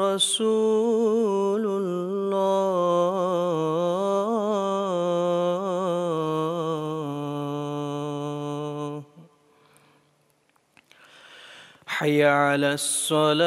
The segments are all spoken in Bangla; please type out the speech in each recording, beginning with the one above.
رسول الله. حي على الصلاة.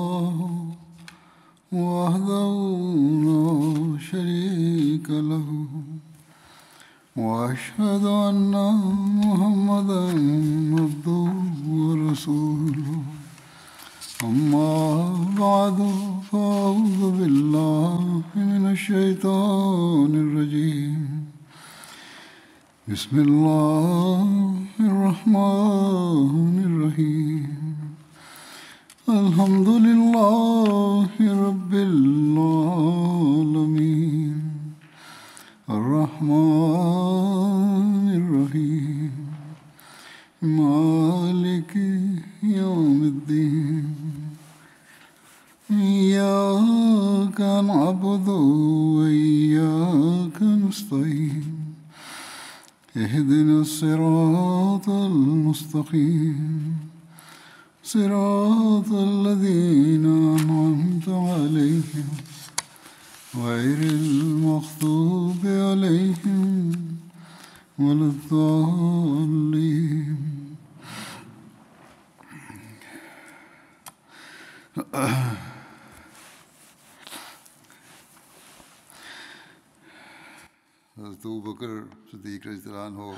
بسم الله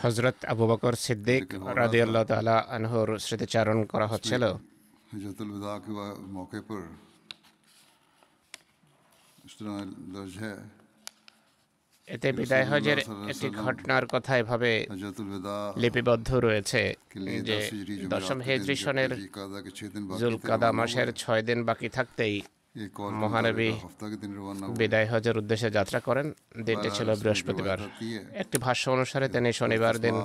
হজরত আবু বকর সিদ্দিক রাদি আল্লাহ তালা আনহর স্মৃতিচারণ করা হচ্ছিল মৌকে পর দর্জ হ্যাঁ এতে বিদায় হজের একটি ঘটনার কথা এভাবে লিপিবদ্ধ রয়েছে যে দশম হেজরি সনের জুলকাদা মাসের ছয় দিন বাকি থাকতেই মহানবী বিদায় হজের উদ্দেশ্যে যাত্রা করেন। দিনটি ছিল বৃহস্পতিবার। একটি ভাষ্য অনুসারে তিনি শনিবার দিন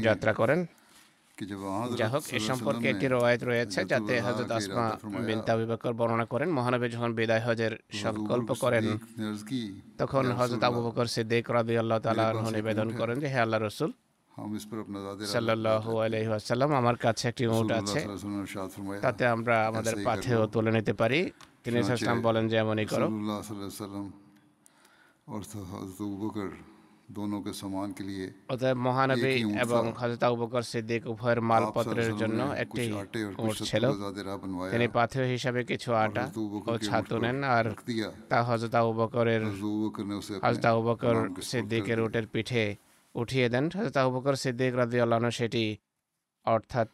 যাত্রা করেন। যাই হোক এ সম্পর্কে একটি রয়েত রয়েছে যাতে হজরত আসমা বিন তাবিবাকর বর্ণনা করেন মহানবী যখন বিদায় হজের সংকল্প করেন তখন হজরত আবু বকর সিদ্দিক রাদি আল্লাহ তালা নিবেদন করেন যে হে আল্লাহ রসুল সাল্লাহ আলহি আসাল্লাম আমার কাছে একটি উট আছে। তাতে আমরা আমাদের পাথেও তুলে নিতে পারি। তিনি সাল্লাম বলেন যে এমনই করো অতএব মহানবী এবং আবু বকর সিদ্দিক উভয়ের মালপত্রের জন্য একটি উট ছিল তিনি হিসাবে কিছু আটা ও ছাতু নেন আর তা আবু বকরের আবু বকর সিদ্দিকের উটের পিঠে উঠিয়ে দেন আবু বকর সিদ্দিক রাজি সেটি অর্থাৎ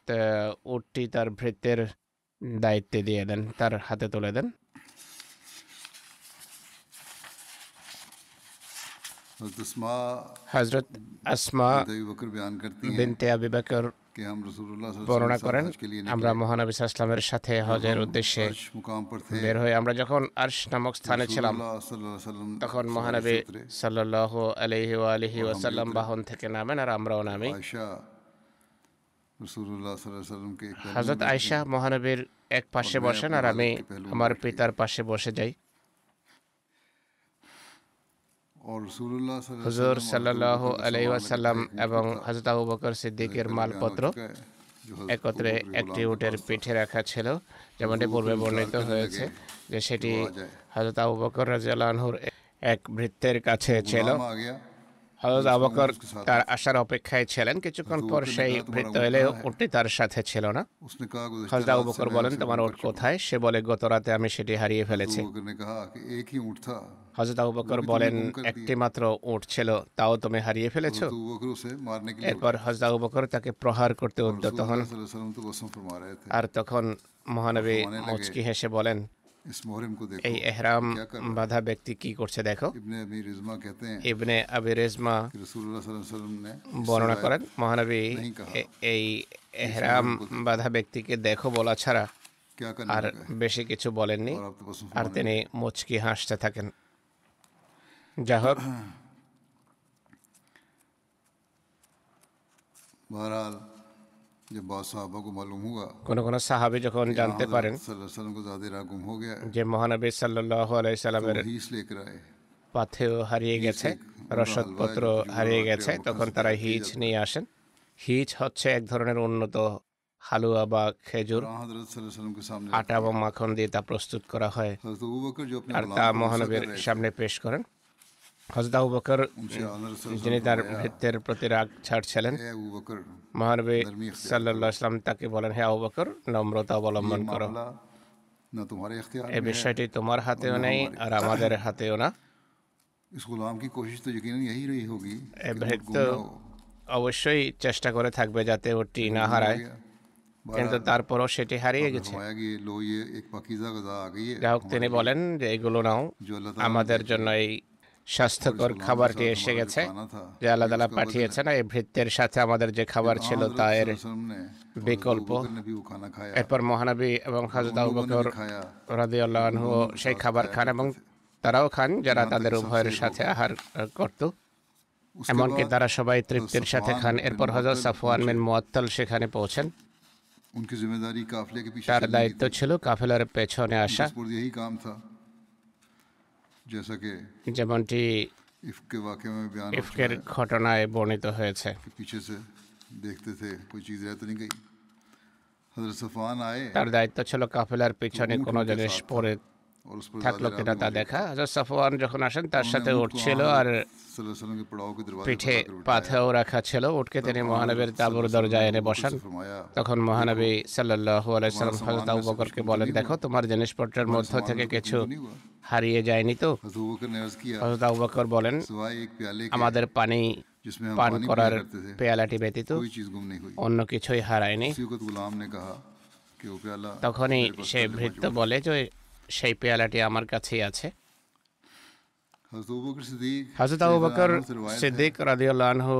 উটটি তার ভৃত্যের দায়িত্বে দিয়ে দেন তার হাতে তুলে দেন হজরত আসমা বিনতে আবি বকর বর্ণনা করেন আমরা মহানবী সাল্লামের সাথে হজের উদ্দেশ্যে বের হয়ে আমরা যখন আরশ নামক স্থানে ছিলাম তখন মহানবী সাল্লাল্লাহু আলাইহি ওয়া আলিহি ওয়া সাল্লাম বাহন থেকে নামেন আর আমরাও নামি হজরত আয়সা মহানবীর এক পাশে বসেন আর আমি আমার পিতার পাশে বসে যাই হজর সাল্লাহ আলাইসাল্লাম এবং হজরত আবু বকর সিদ্দিকের মালপত্র একত্রে একটি উটের পিঠে রাখা ছিল যেমনটি পূর্বে বর্ণিত হয়েছে যে সেটি হজরত আবু বকর রাজিয়াল এক বৃত্তের কাছে ছিল। হজরত আবকর তার আসার অপেক্ষায় ছিলেন কিছুক্ষণ পর সেই ভৃত্য এলে উঠটি তার সাথে ছিল না। হজরত আবকর বলেন তোমার উঠ কোথায়? সে বলে গত রাতে আমি সেটি হারিয়ে ফেলেছি। হজরত আবকর বলেন একটি মাত্র উঠ ছিল তাও তুমি হারিয়ে ফেলেছো? এরপর হজরত আবকর তাকে প্রহার করতে উদ্যত হন। আর তখন মহানবী মুচকি হেসে বলেন এই এহরাম বাধা ব্যক্তি কি করছে দেখো ইবনে আবি রেজমা বর্ণনা করেন মহানবী এই এহরাম বাধা ব্যক্তিকে দেখো বলা ছাড়া আর বেশি কিছু বলেননি আর তিনি মুচকি হাসতে থাকেন যা হোক কোনো কোনো সাহাবি যখন জানতে পারেন যে মহানবী সাল্লাহ আলাইসাল্লামের পাথেও হারিয়ে গেছে রসদপত্র হারিয়ে গেছে তখন তারা হিজ নিয়ে আসেন হিজ হচ্ছে এক ধরনের উন্নত হালুয়া বা খেজুর আটা বা মাখন দিয়ে তা প্রস্তুত করা হয় আর তা মহানবীর সামনে পেশ করেন হজরত আবু বকর যিনি তার ভৃত্যের প্রতি রাগ ছাড়ছিলেন। মহানবী সাল্লাহ সাল্লাম তাকে বলেন হে আবু বকর নম্রতা অবলম্বন করো। এই বিষয়টি তোমার হাতেও নেই আর আমাদের হাতেও না। ভৃত্য অবশ্যই চেষ্টা করে থাকবে যাতে ওটি না হারায়। কিন্তু তারপরও সেটি হারিয়ে গেছে। যাই হোক তিনি বলেন যে এগুলো নাও। আমাদের জন্য এই স্বাস্থ্যকর খাবারটি এসে গেছে। যে আল্লাহ তালা পাঠিয়েছেন এই ভৃত্যের সাথে আমাদের যে খাবার ছিল তা এর বিকল্প। এরপর মহানবী এবং হাজরত আবু বকর রাদিয়াল্লাহু আনহু সেই খাবার খান এবং তারাও খান যারা তাদের উভয়ের সাথে আহার করত। এমনকি তারা সবাই তৃপ্তির সাথে খান। এরপর হজরত সাফওয়ান বিন মুয়াত্তাল সেখানে পৌঁছেন। তার দায়িত্ব ছিল কাফেলার পেছনে আসা। যেমনটি ইফকের ঘটনায় বর্ণিত হয়েছে। তার দায়িত্ব ছিল কাফেলার পিছনে কোনো জিনিস পরে থাকল কিনা তা দেখা। হজরত সাফওয়ান যখন আসেন তার সাথে উঠছিল আর পিঠে পাথেও রাখা ছিল। উঠকে তিনি মহানবীর তাবুর দরজায় এনে বসান। তখন মহানবী সাল্লাল্লাহু আলাইহি সাল্লাম হযরত আবু বকরকে বলেন দেখো তোমার জিনিসপত্রের মধ্য থেকে কিছু হারিয়ে যায়নি তো? হযরত আবু বকর বলেন আমাদের পানি পান করার পেয়ালাটি ব্যতীত অন্য কিছুই হারায়নি। তখনই সে ভৃত্য বলে যে সেই পেয়ালাটি আমার কাছেই আছে। হাজরত আবু বকর সিদ্দিক রাদিয়াল্লাহু আনহু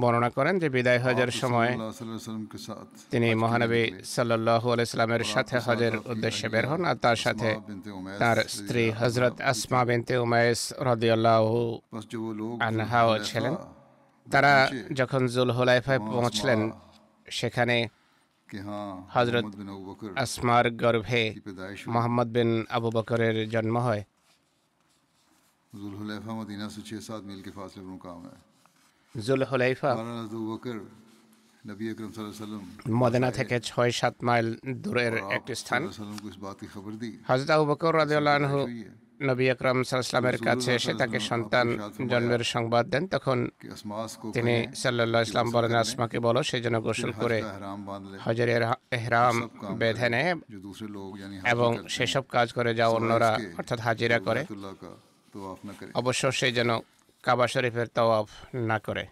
বর্ণনা করেন যে বিদায় হজের সময় তিনি মহানবী সাল্লাল্লাহু আলাইহি সাল্লামের সাথে হজের উদ্দেশ্যে বের হন আর তার সাথে তার স্ত্রী হযরত আসমা বিনতে উমাইস রাদিয়াল্লাহু আনহাও ছিলেন। তারা যখন জুল হোলাইফায় পৌঁছলেন সেখানে হজরত আসমার গর্ভে মোহাম্মদ বিন আবু বকরের জন্ম হয় মদিনা থেকে ছয় সাত মাইল দূরের একটি স্থান হজরত আবু বকর রাজিউল্লাহ নবী আকরম সাল্লামের কাছে এসে তাকে সন্তান জন্মের সংবাদ দেন। তখন তিনি সাল্লাহ ইসলাম বলেন আসমাকে বলো সেই জন্য গোসল করে হজের এহরাম বেঁধে নেয় এবং সেসব কাজ করে যা অন্যরা অর্থাৎ হাজিরা করে। অবশ্য সেই যেন কাবা শরীফের তওয়াফ না করে।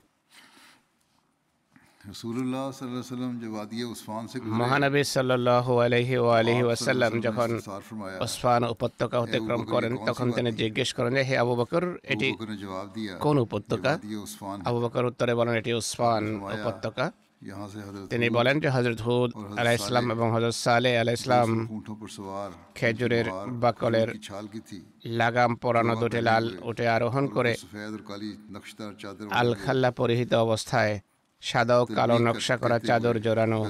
মহানবী সাল্লু আলহি যখন ওসমান উপত্যকা অতিক্রম করেন তখন তিনি জিজ্ঞেস করেন যে হে আবু বকর এটি কোন উপত্যকা? আবু বকর উত্তরে বলেন এটি ওসমান উপত্যকা। তিনি বলেন যে হজরত হুদ আলাহ ইসলাম এবং হজরত সালে আলাহ ইসলাম খেজুরের বাকলের লাগাম পরানো দুটি লাল উঠে আরোহণ করে আল খাল্লা পরিহিত অবস্থায় সাদা ও কালো নকশা করা চাদর জোরানো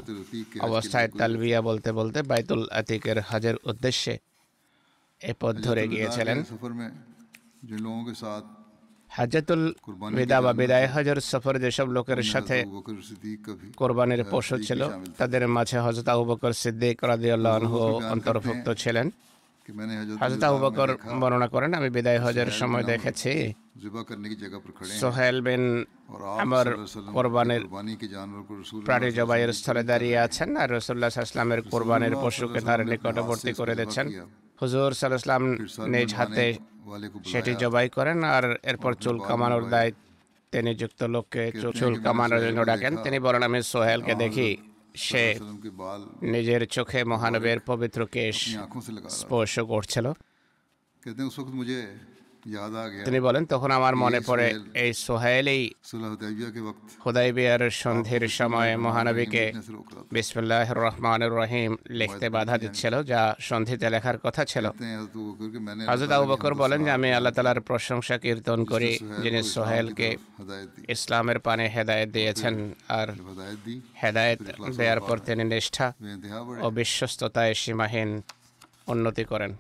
অবস্থায় তালবিয়া বলতে বলতে বাইতুল আতিকের হজের উদ্দেশ্যে এ পথ ধরে গিয়েছিলেন। হাজাতুল বিদা বা বিদায় হজর সফর যেসব লোকের সাথে কোরবানির পশু ছিল তাদের মাঝে হজরত আবু বকর সিদ্দিক রাদিয়াল্লাহু আনহু অন্তর্ভুক্ত ছিলেন। হাজরত আবু বকর বর্ণনা করেন আমি বিদায় হজের সময় দেখেছি। সোহেল বিন আমার কোরবানের প্রাণী জবাইয়ের স্থলে দাঁড়িয়ে আছেন আর রসুল্লাহ ইসলামের কোরবানের পশুকে তার নিকটবর্তী করে দিচ্ছেন হুজুর সাল ইসলাম নিজ হাতে সেটি জবাই করেন আর এরপর চুল কামানোর দায়িত্বে যুক্ত লোককে চুল কামানোর জন্য ডাকেন। তিনি বলেন আমি সোহেলকে দেখি। সে নিজের চোখে মহানবের পবিত্র কেশ স্পর্শ করছিল। তিনি বলেন তখন আমার মনে পড়ে এই সোহেলেই হুদাইবিয়ার সন্ধির সময় মহানবীকে বিসমুল্লাহ রহমান রহিম লিখতে বাধা দিচ্ছিল যা সন্ধিতে লেখার কথা ছিল হজরত আবু বকর বলেন যে আমি আল্লাহ তালার প্রশংসা কীর্তন করি যিনি সোহেলকে ইসলামের পানে হেদায়ত দিয়েছেন আর হেদায়ত দেওয়ার পর তিনি নিষ্ঠা ও বিশ্বস্ততায় সীমাহীন উন্নতি করেন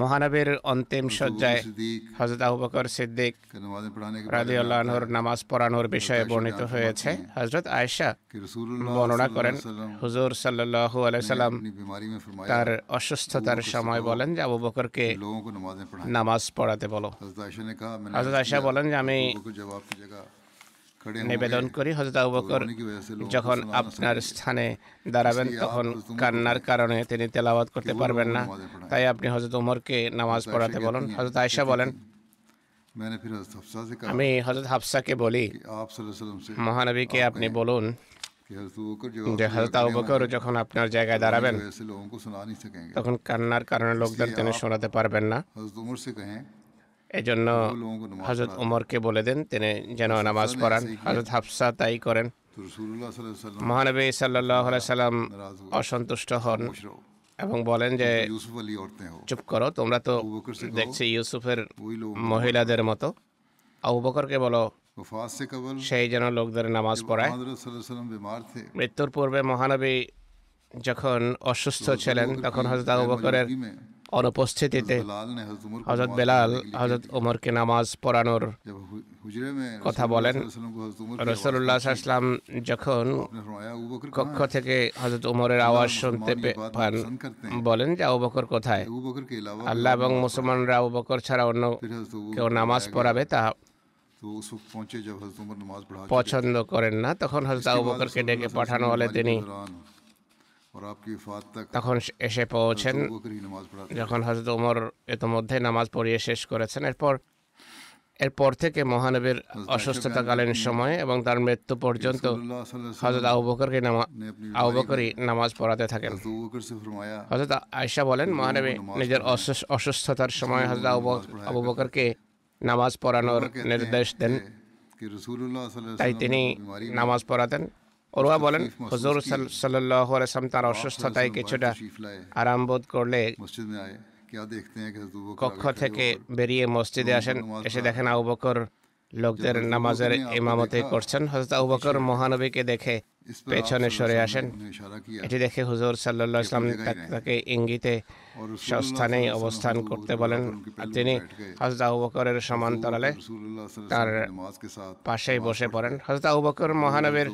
মহানবীর অন্তিম সজ্জায় হজরত আবু বকর সিদ্দিক রাজিউল্লাহর নামাজ পড়ানোর বিষয়ে বর্ণিত হয়েছে। হজরত আয়েশা বর্ণনা করেন হুজুর সাল্লু আলাইসাল্লাম তার অসুস্থতার সময় বলেন যে আবু বকরকে নামাজ পড়াতে বলো। হজরত আয়েশা বলেন যে আমি নিবেদন করি হজরত আবু বকর যখন আপনার স্থানে দাঁড়াবেন তখন কান্নার কারণে তিনি তেলাওয়াত করতে পারবেন না তাই আপনি হজরত উমরকে নামাজ পড়াতে বলুন। হজরত আয়েশা বলেন আমি হজরত হাফসাকে বলি মহানবীকে আপনি বলুন যে হজরত আবু বকর যখন আপনার জায়গায় দাঁড়াবেন তখন কান্নার কারণে লোকদের তিনি শোনাতে পারবেন না। এজন্য হজরত ওমরকে বলে দেন তিনি যেন নামাজ পড়ান। হজরত হাফসা তাই করেন। মহানবী সাল্লাহ সাল্লাম অসন্তুষ্ট হন এবং বলেন যে চুপ করো তোমরা তো দেখছি ইউসুফের মহিলাদের মতো। আবু বলো সেই যেন লোকদের নামাজ পড়ায়। মৃত্যুর পূর্বে মহানবী যখন অসুস্থ ছিলেন তখন হজরত আবু বকরের অনুপস্থিতিতে হজরত বেলাল হজরত ওমরকে নামাজ পড়ানোর কথা বলেন। রসুল্লাহ আসলাম যখন কক্ষ থেকে হজরত ওমরের আওয়াজ শুনতে পান। বলেন যে আবু কোথায়? আল্লাহ এবং মুসলমানরা আবু ছাড়া অন্য কেউ নামাজ পড়াবে তা পছন্দ করেন না। তখন হজরত আবু বকরকে ডেকে পাঠানো হলে তিনি তখন এসে পৌঁছেন। যখন হজরত উমর ইতোমধ্যে নামাজ পড়িয়ে শেষ করেছেন এরপর এরপর থেকে মহানবীর অসুস্থতাকালীন সময় এবং তার মৃত্যু পর্যন্ত হজরত আবু বকরকে আবু বকরই নামাজ পড়াতে থাকেন। হজরত আয়সা বলেন মহানবী নিজের অসুস্থতার সময় হজরত আবু বকরকে নামাজ পড়ানোর নির্দেশ দেন। তাই তিনি নামাজ পড়াতেন। ওরুয়া বলেন হুজুর সাল্লাল্লাহু আলাইহি সাল্লাম তার অসুস্থতায় কিছুটা আরাম বোধ করলে কক্ষ থেকে বেরিয়ে মসজিদে আসেন এসে দেখেন আবু বকর লোকদের নামাজের ইমামতি করছেন। হযরত আবু বকর মহানবীকে দেখে পেছনে সরে আসেন। এটি দেখে হুজুর সাল্লা ইসলাম তাকে ইঙ্গিতে স্থানে অবস্থান করতে বলেন। তিনি হজরত আবু বকরের সমান্তরালে তার পাশে বসে পড়েন। হজরত আবু বকর মহানবের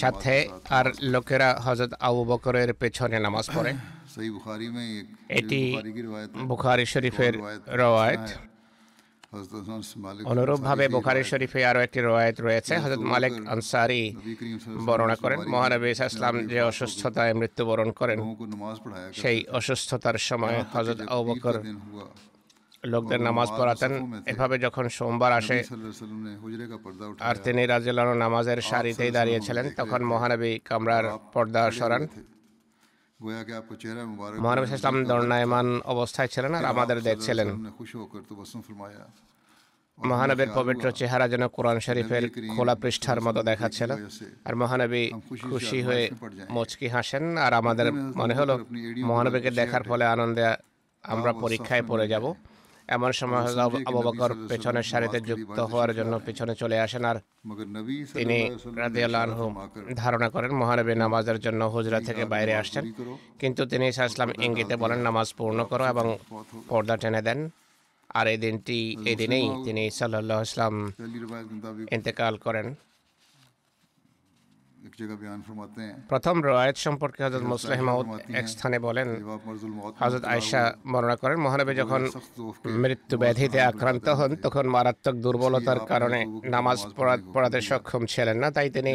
সাথে আর লোকেরা হজরত আবু বকরের পেছনে নামাজ পড়ে। এটি বুখারি শরীফের রওয়ায়ত অনুরূপভাবে বোখারি শরীফে আরও একটি রয়েত রয়েছে। হজরত মালিক আনসারি বর্ণনা করেন মহানবী ইসলাম যে অসুস্থতায় মৃত্যুবরণ করেন সেই অসুস্থতার সময় হজরত অবকর লোকদের নামাজ পড়াতেন। এভাবে যখন সোমবার আসে আর তিনি রাজিল্লাহ নামাজের সারিতেই দাঁড়িয়েছিলেন তখন মহানবী কামরার পর্দা সরান। মহানবী ইসলাম দণ্ডায়মান অবস্থায় ছিলেন আর আমাদের দেখছিলেন মহানবীর পবিত্র চেহারা যেন কোরআন শরীফের খোলা পৃষ্ঠার মতো দেখাচ্ছিল। আর মহানবী খুশি হয়ে মুচকি হাসেন আর আমাদের মনে হলো মহানবীকে দেখার ফলে আনন্দে আমরা পরীক্ষায় পড়ে যাব। এমন সময় হজরত আবু বকর পেছনের সারিতে যুক্ত হওয়ার জন্য পিছনে চলে আসেন আর তিনি রাদিয়াল্লাহু ধারণা করেন মহানবী নামাজের জন্য হুজরা থেকে বাইরে আসছেন। কিন্তু তিনি ইসলাম ইঙ্গিতে বলেন নামাজ পূর্ণ করো এবং পর্দা টেনে দেন। আর এই দিনটি এই দিনেই তিনি সাল্লাল্লাহু আলাইহি ওয়াসাল্লাম ইন্তেকাল করেন। প্রথম রয়েত সম্পর্কে হজরত মুসলিম এক স্থানে বলেন হজরত আয়সা বর্ণনা করেন মহানবী যখন মৃত্যু ব্যাধিতে আক্রান্ত হন তখন মারাত্মক দুর্বলতার কারণে নামাজ পড়াতে সক্ষম ছিলেন না তাই তিনি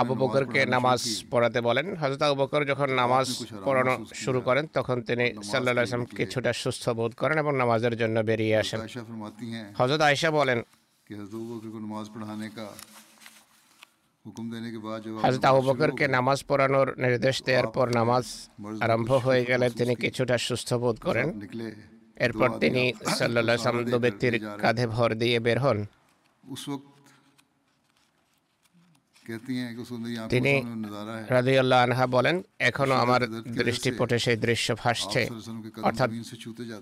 আবু বকরকে নামাজ পড়াতে বলেন। হজরত আবু বকর যখন নামাজ পড়ানো শুরু করেন তখন তিনি সাল্লাহ আসলাম কিছুটা সুস্থ বোধ করেন এবং নামাজের জন্য বেরিয়ে আসেন। হজরত আয়সা বলেন হাজরত আবু বকরকে নামাজ পড়ানোর নির্দেশ দেওয়ার পর নামাজ আরম্ভ হয়ে গেলে তিনি কিছুটা সুস্থ বোধ করেন। এরপর তিনি সাল্লাহ সামদু ব্যক্তির কাঁধে ভর দিয়ে বের হন। তিনি রাজি আল্লাহ আনহা বলেন এখনও আমার দৃষ্টিপটে সেই দৃশ্য ভাসছে অর্থাৎ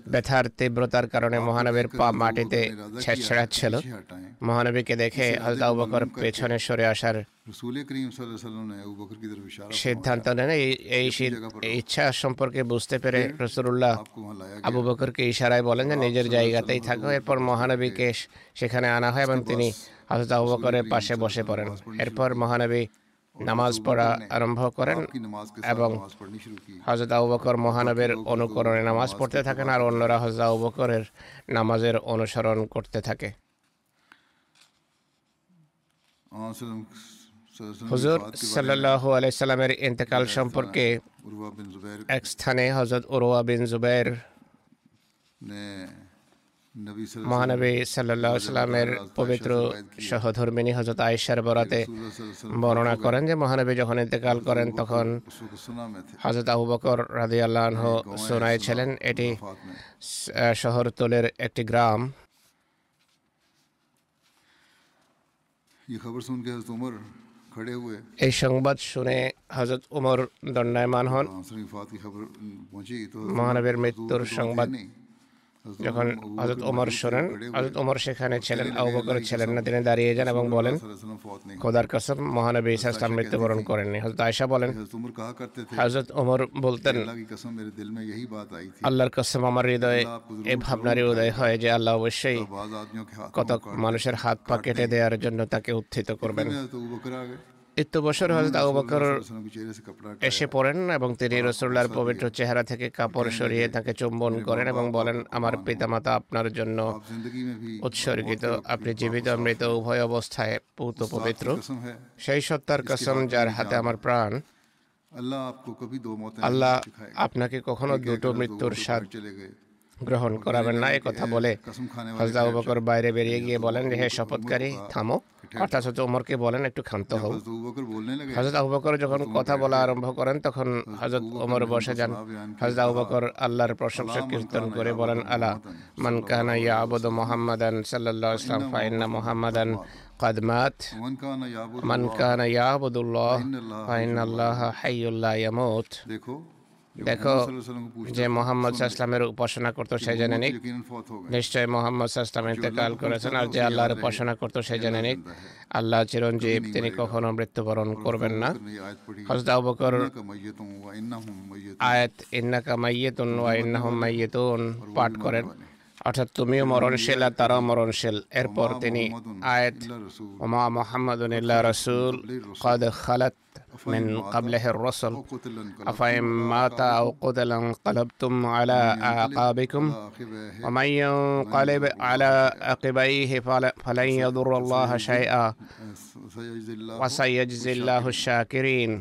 ব্যথার তীব্রতার কারণে মহানবীর পা মাটিতে ছেড়াচ্ছিল মহানবীকে দেখে হজরত উবকর পেছনে সরে আসার সিদ্ধান্ত নেন। এই ইচ্ছা সম্পর্কে বুঝতে পেরে রসুল্লাহ আবু বকরকে ইশারায় বলেন যে নিজের জায়গাতেই থাকো। এরপর মহানবীকে সেখানে আনা হয় এবং তিনি হাজরত আবু বকরের পাশে বসে পড়েন। এরপর মহানবী নামাজ পড়া আরম্ভ করেন এবং হজরত আবু বকর মহানবের অনুকরণে নামাজ পড়তে থাকেন আর অন্যরা হজরত আবু বকরের নামাজের অনুসরণ করতে থাকে। হুজুর সাল্লাল্লাহু আলাইহি সাল্লামের ইন্তেকাল সম্পর্কে এক স্থানে হজরত উরওয়া বিন জুবাইর মহানবী সাল্লা সাল্লামের পবিত্র সহধর্মিনী হজরত আয়েশার বরাতে বর্ণনা করেন যে মহানবী যখন ইন্তেকাল করেন তখন হজরত আবু বকর রাজি আল্লাহ সোনায় ছিলেন এটি শহরতলের একটি গ্রাম। এই সংবাদ শুনে হজরত উমর দণ্ডায়মান হন। মহানবীর মৃত্যুর সংবাদ যখন হজরত ওমর শোনেন হজরত ওমর সেখানে ছিলেন আবকর ছিলেন না, তিনি দাঁড়িয়ে যান এবং বলেন, খোদার কসম, মহানবী ঈসা ইসলাম মৃত্যুবরণ করেননি। হজরত আয়সা বলেন হজরত ওমর বলতেন, আল্লাহর কসম আমার হৃদয়ে এই ভাবনারই উদয় হয় যে আল্লাহ অবশ্যই কত মানুষের হাত পা কেটে দেওয়ার জন্য তাকে উত্থিত করবেন। মৃত্যু হজরত আবু বকর এসে পড়েন এবং তিনি রসুল্লাহর পবিত্র চেহারা থেকে কাপড় সরিয়ে তাকে চুম্বন করেন এবং বলেন আমার পিতামাতা আপনার জন্য উৎসর্গিত আপনি জীবিত মৃত উভয় অবস্থায় পুত পবিত্র। সেই সত্তার কসম যার হাতে আমার প্রাণ। আল্লাহ আপনাকে কখনো দুটো মৃত্যুর স্বাদ গ্রহণ করাবেন না। এ কথা বলে হজরত আবু বকর বাইরে বেরিয়ে গিয়ে বলেন হে শপথকারী থামো। হ্যাঁ। অর্থাৎ হজরত ওমরকে বলেন একটু ক্ষান্ত হ্যাঁ, হও। হজরত আবু বকর যখন কথা বলা আরম্ভ করেন তখন হজরত ওমর বসে যান। হজরত আবু বকর আল্লাহর প্রশংসা কীর্তন করে বলেন আলা মান কানা ইয়া আবদ মোহাম্মদান সাল্লাল্লাহু ইসলাম ফাইন্না মোহাম্মদান কাদমাত মান কানা ইয়া আবদুল্লাহ ফাইন্না আল্লাহ হাইয়ুল্লাহ ইয়ামুত। দেখো। দেখো যে মোহাম্মদ সাহসলামের উপাসনা করতো সে জেনে নিক নিশ্চয় মোহাম্মদ সাহসলাম ইন্তেকাল করেছেন আর যে আল্লাহর উপাসনা করতো সে জেনে নিক আল্লাহ চিরঞ্জীব তিনি কখনো মৃত্যুবরণ করবেন না। হজদা বকর আয়াত ইন্নাকা মাইয়েতুন ওয়া ইন্নাহুম মাইয়েতুন পাঠ করেন। অর্থাৎ তুমিও মরণশীল আর তারাও মরণশীল। এরপর তিনি আয়াত ওমা মোহাম্মদ রসুল কদ খালাত من قبله الرسل أفإن مات أو قتل انقلبتم على أعقابكم ومن ينقلب على عقبيه فلن يضر الله شيئا وسيجزي الله الشاكرين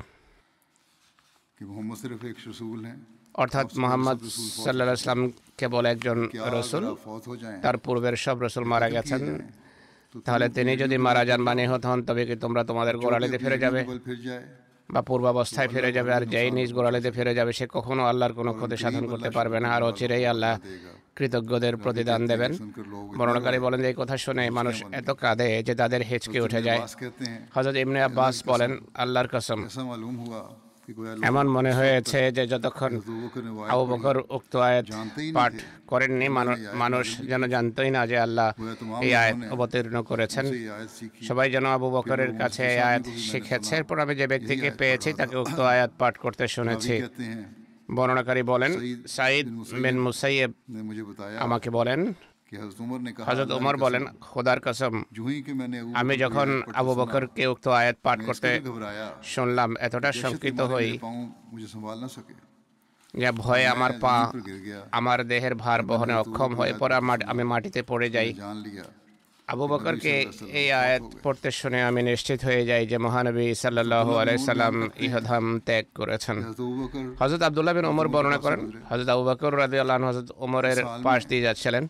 অর্থাৎ মোহাম্মদ সাল্লাহ ইসলাম কেবল একজন রসুল তার পূর্বের সব রসুল মারা গেছেন। তাহলে তিনি যদি মারা যান মানে হন তবে কি তোমরা তোমাদের গোড়ালিতে ফিরে যাবে? বা পূর্বাবস্থায় ফিরে যাবে আর যেই নিজ গোড়ালিতে ফিরে যাবে সে কখনো আল্লাহর কোনো ক্ষতি সাধন করতে পারবে না আর অচিরেই আল্লাহ কৃতজ্ঞদের প্রতিদান দেবেন। বর্ণনাকারী বলেন যে এই কথা শুনে মানুষ এত কাঁদে যে তাদের হেঁচকে উঠে যায়। হজরত ইমনে আব্বাস বলেন আল্লাহর কসম। এমন মনে হয়েছে যে যতক্ষণ আবু বকর উক্ত আয়াত পাঠ করেননি মানুষ যেন জানতই না যে আল্লাহ এই আয়াত অবতীর্ণ করেছেন। সবাই যেন আবু বকরের কাছে এই আয়াত শিখেছে। এরপর আমি যে ব্যক্তিকে পেয়েছি, তাকে উক্ত আয়াত পাঠ করতে শুনেছি। বর্ণনাকারী বলেন সাইদ বিন মুসাইয়েব আমাকে বলেন হজরত উমর বলেন খোদার কসম আমি যখন আবু বকরকে উক্ত আয়াত পাঠ করতে শুনলাম এতটা শঙ্কিত হই যা ভয়ে আমার পা আমার দেহের ভার বহনে অক্ষম হয়ে পড়া আমি মাটিতে পড়ে যাই আবু বকরকে এই আয়াত পড়তে শুনে আমি নিশ্চিত হয়ে যাই যে মহানবী সাল্লাল্লাহু আলাইহি সাল্লাম ইহধাম ত্যাগ করেছেন। হযরত আব্দুল্লাহ বিন ওমর বর্ণনা করেন হযরত আবু বকর রাদিয়াল্লাহু আল্লাহ হযরত ওমরের পাশ দিয়ে যাচ্ছিলেন।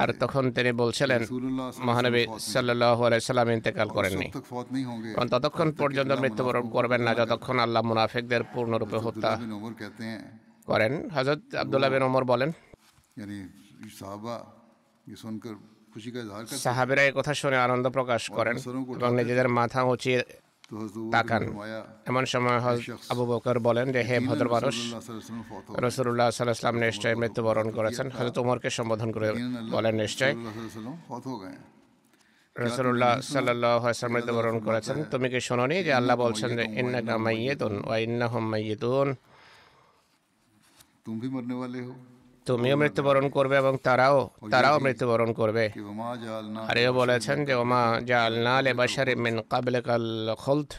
আর তখন তিনি বলছিলেন মহানবী সাল্লাল্লাহ সাল্লাম ইন্তেকাল করেননি। কারণ ততক্ষণ পর্যন্ত মৃত্যুবরণ করবেন না যতক্ষণ আল্লাহ মুনাফিকদের পূর্ণরূপে হত্যা করেন। হযরত আব্দুল্লাহ বিন ওমর বলেন সাহাবিরা এই কথা শুনে আনন্দ প্রকাশ করেন এবং নিজেদের মাথা উঁচিয়ে তাকান। এমন সময় আবু বকর বলেন যে হে ভদ্র মানুষ রসুল্লাহ সাল্লাহাম নিশ্চয় মৃত্যুবরণ করেছেন। হজরত উমরকে সম্বোধন করে বলেন নিশ্চয় রসুল্লাহ সাল্লাম মৃত্যুবরণ করেছেন। তুমি কি শোনি যে আল্লাহ বলছেন যে ইন্না মাইয়েতুন ওয়া ইন্না হুম মাইয়েতুন তুমি মরনে ওয়ালে হো তুমিও মৃত্যুবরণ করবে এবং তারাও তারাও মৃত্যুবরণ করবে। আরেও বলেছেন যে, ওমা যা আলনা লে বাসার মিন কাবলে কাল খলত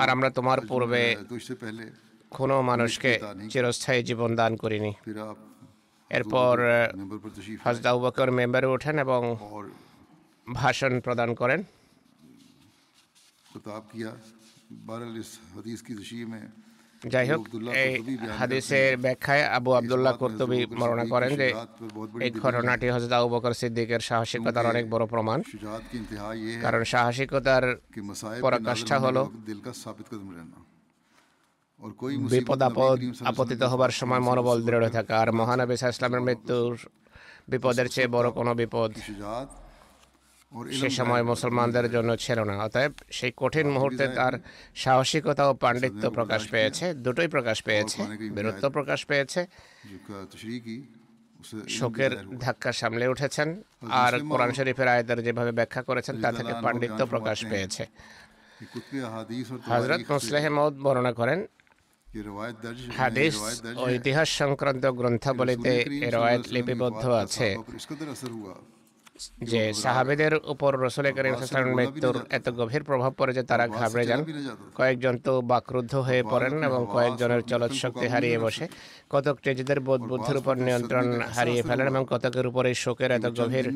আর আমরা তোমার পূর্বে কোনো মানুষকে চিরস্থায়ী জীবন দান করিনি। এরপর হাজদাউবাকর আবু মেম্বারে ওঠেন এবং ভাষণ প্রদান করেন। যাই হোক এই হাদিসের ব্যাখ্যায় আবু আবদুল্লাহ কর্তবী বর্ণনা করেন যে এই ঘটনাটি হজরত আবু বকর সিদ্দিকের সাহসিকতার অনেক বড় প্রমাণ। কারণ সাহসিকতার পরাকাষ্ঠা হলো বিপদ আপদ আপতিত হবার সময় মনোবল দৃঢ় থাকা আর মহানবী সাহা ইসলামের মৃত্যুর বিপদের চেয়ে বড় কোনো বিপদ। সে সময় মুসলমানদের জন্য ছিল না। অতএব সেই কঠিন মুহূর্তে তার সাহসিকতা ও পাণ্ডিত্য প্রকাশ পেয়েছে দুটোই প্রকাশ পেয়েছে বীরত্ব প্রকাশ পেয়েছে। শোকের ধাক্কা সামলে উঠেছেন আর কোরআন শরীফের আয়তের যেভাবে ব্যাখ্যা করেছেন তা থেকে পাণ্ডিত্য প্রকাশ পেয়েছে। হজরত মুসলেহে মৌদ বর্ণনা করেন হাদিস ও ইতিহাস সংক্রান্ত গ্রন্থাবলীতে এ রয়েত লিপিবদ্ধ আছে। যে সাহাবেদের উপর রসুল করিমের মৃত্যুর এত গভীর প্রভাব পড়ে যে তারা ঘাবড়ে যান। কয়েকজন তো বাক্রুদ্ধ হয়ে পড়েন এবং কয়েকজনের চলৎ শক্তি হারিয়ে বসে। কতক টেজিদের বোধ বুদ্ধির উপর নিয়ন্ত্রণ হারিয়ে ফেলেন এবং কতকের উপর এই শোকের এত গভীর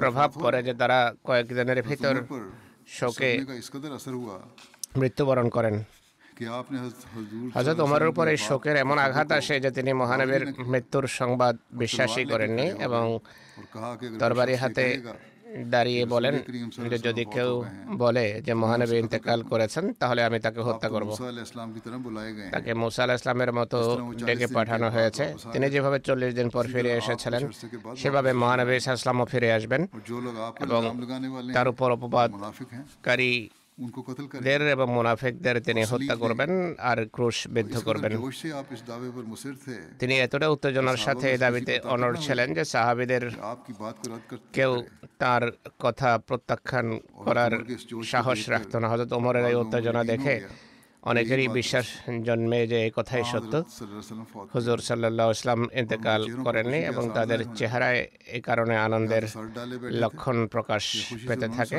প্রভাব পড়ে যে তারা কয়েকজনের ভিতর শোকে মৃত্যুবরণ করেন। হজরত ওমরের উপর শোকের এমন আঘাত আসে যে তিনি মহানবীর মৃত্যুর সংবাদ বিশ্বাসই করেননি এবং তরবারি হাতে দাঁড়িয়ে বলেন যদি কেউ বলে যে মহানবী ইন্তেকাল করেছেন তাহলে আমি তাকে হত্যা করব তাকে মুসা আল ইসলামের মতো ডেকে পাঠানো হয়েছে তিনি যেভাবে চল্লিশ দিন পর ফিরে এসেছিলেন সেভাবে মহানবী ইসলামও ফিরে আসবেন এবং তার উপর অপবাদকারী দের এবং মোনাফেকদের তিনি হত্যা করবেন আর ক্রুশ বিদ্ধ করবেন তিনি এতটা উত্তেজনার সাথে এই দাবিতে অনড় ছিলেন যে সাহাবিদের কেউ তার কথা প্রত্যাখ্যান করার সাহস রাখত না হজরত ওমরের এই উত্তেজনা দেখে অনেকেরই বিশ্বাস জন্মে যে এই কথাই সত্য। হুজুর সাল্লাহ ইসলাম ইন্তেকাল করেননি এবং তাদের চেহারায় এই কারণে আনন্দের লক্ষণ প্রকাশ পেতে থাকে।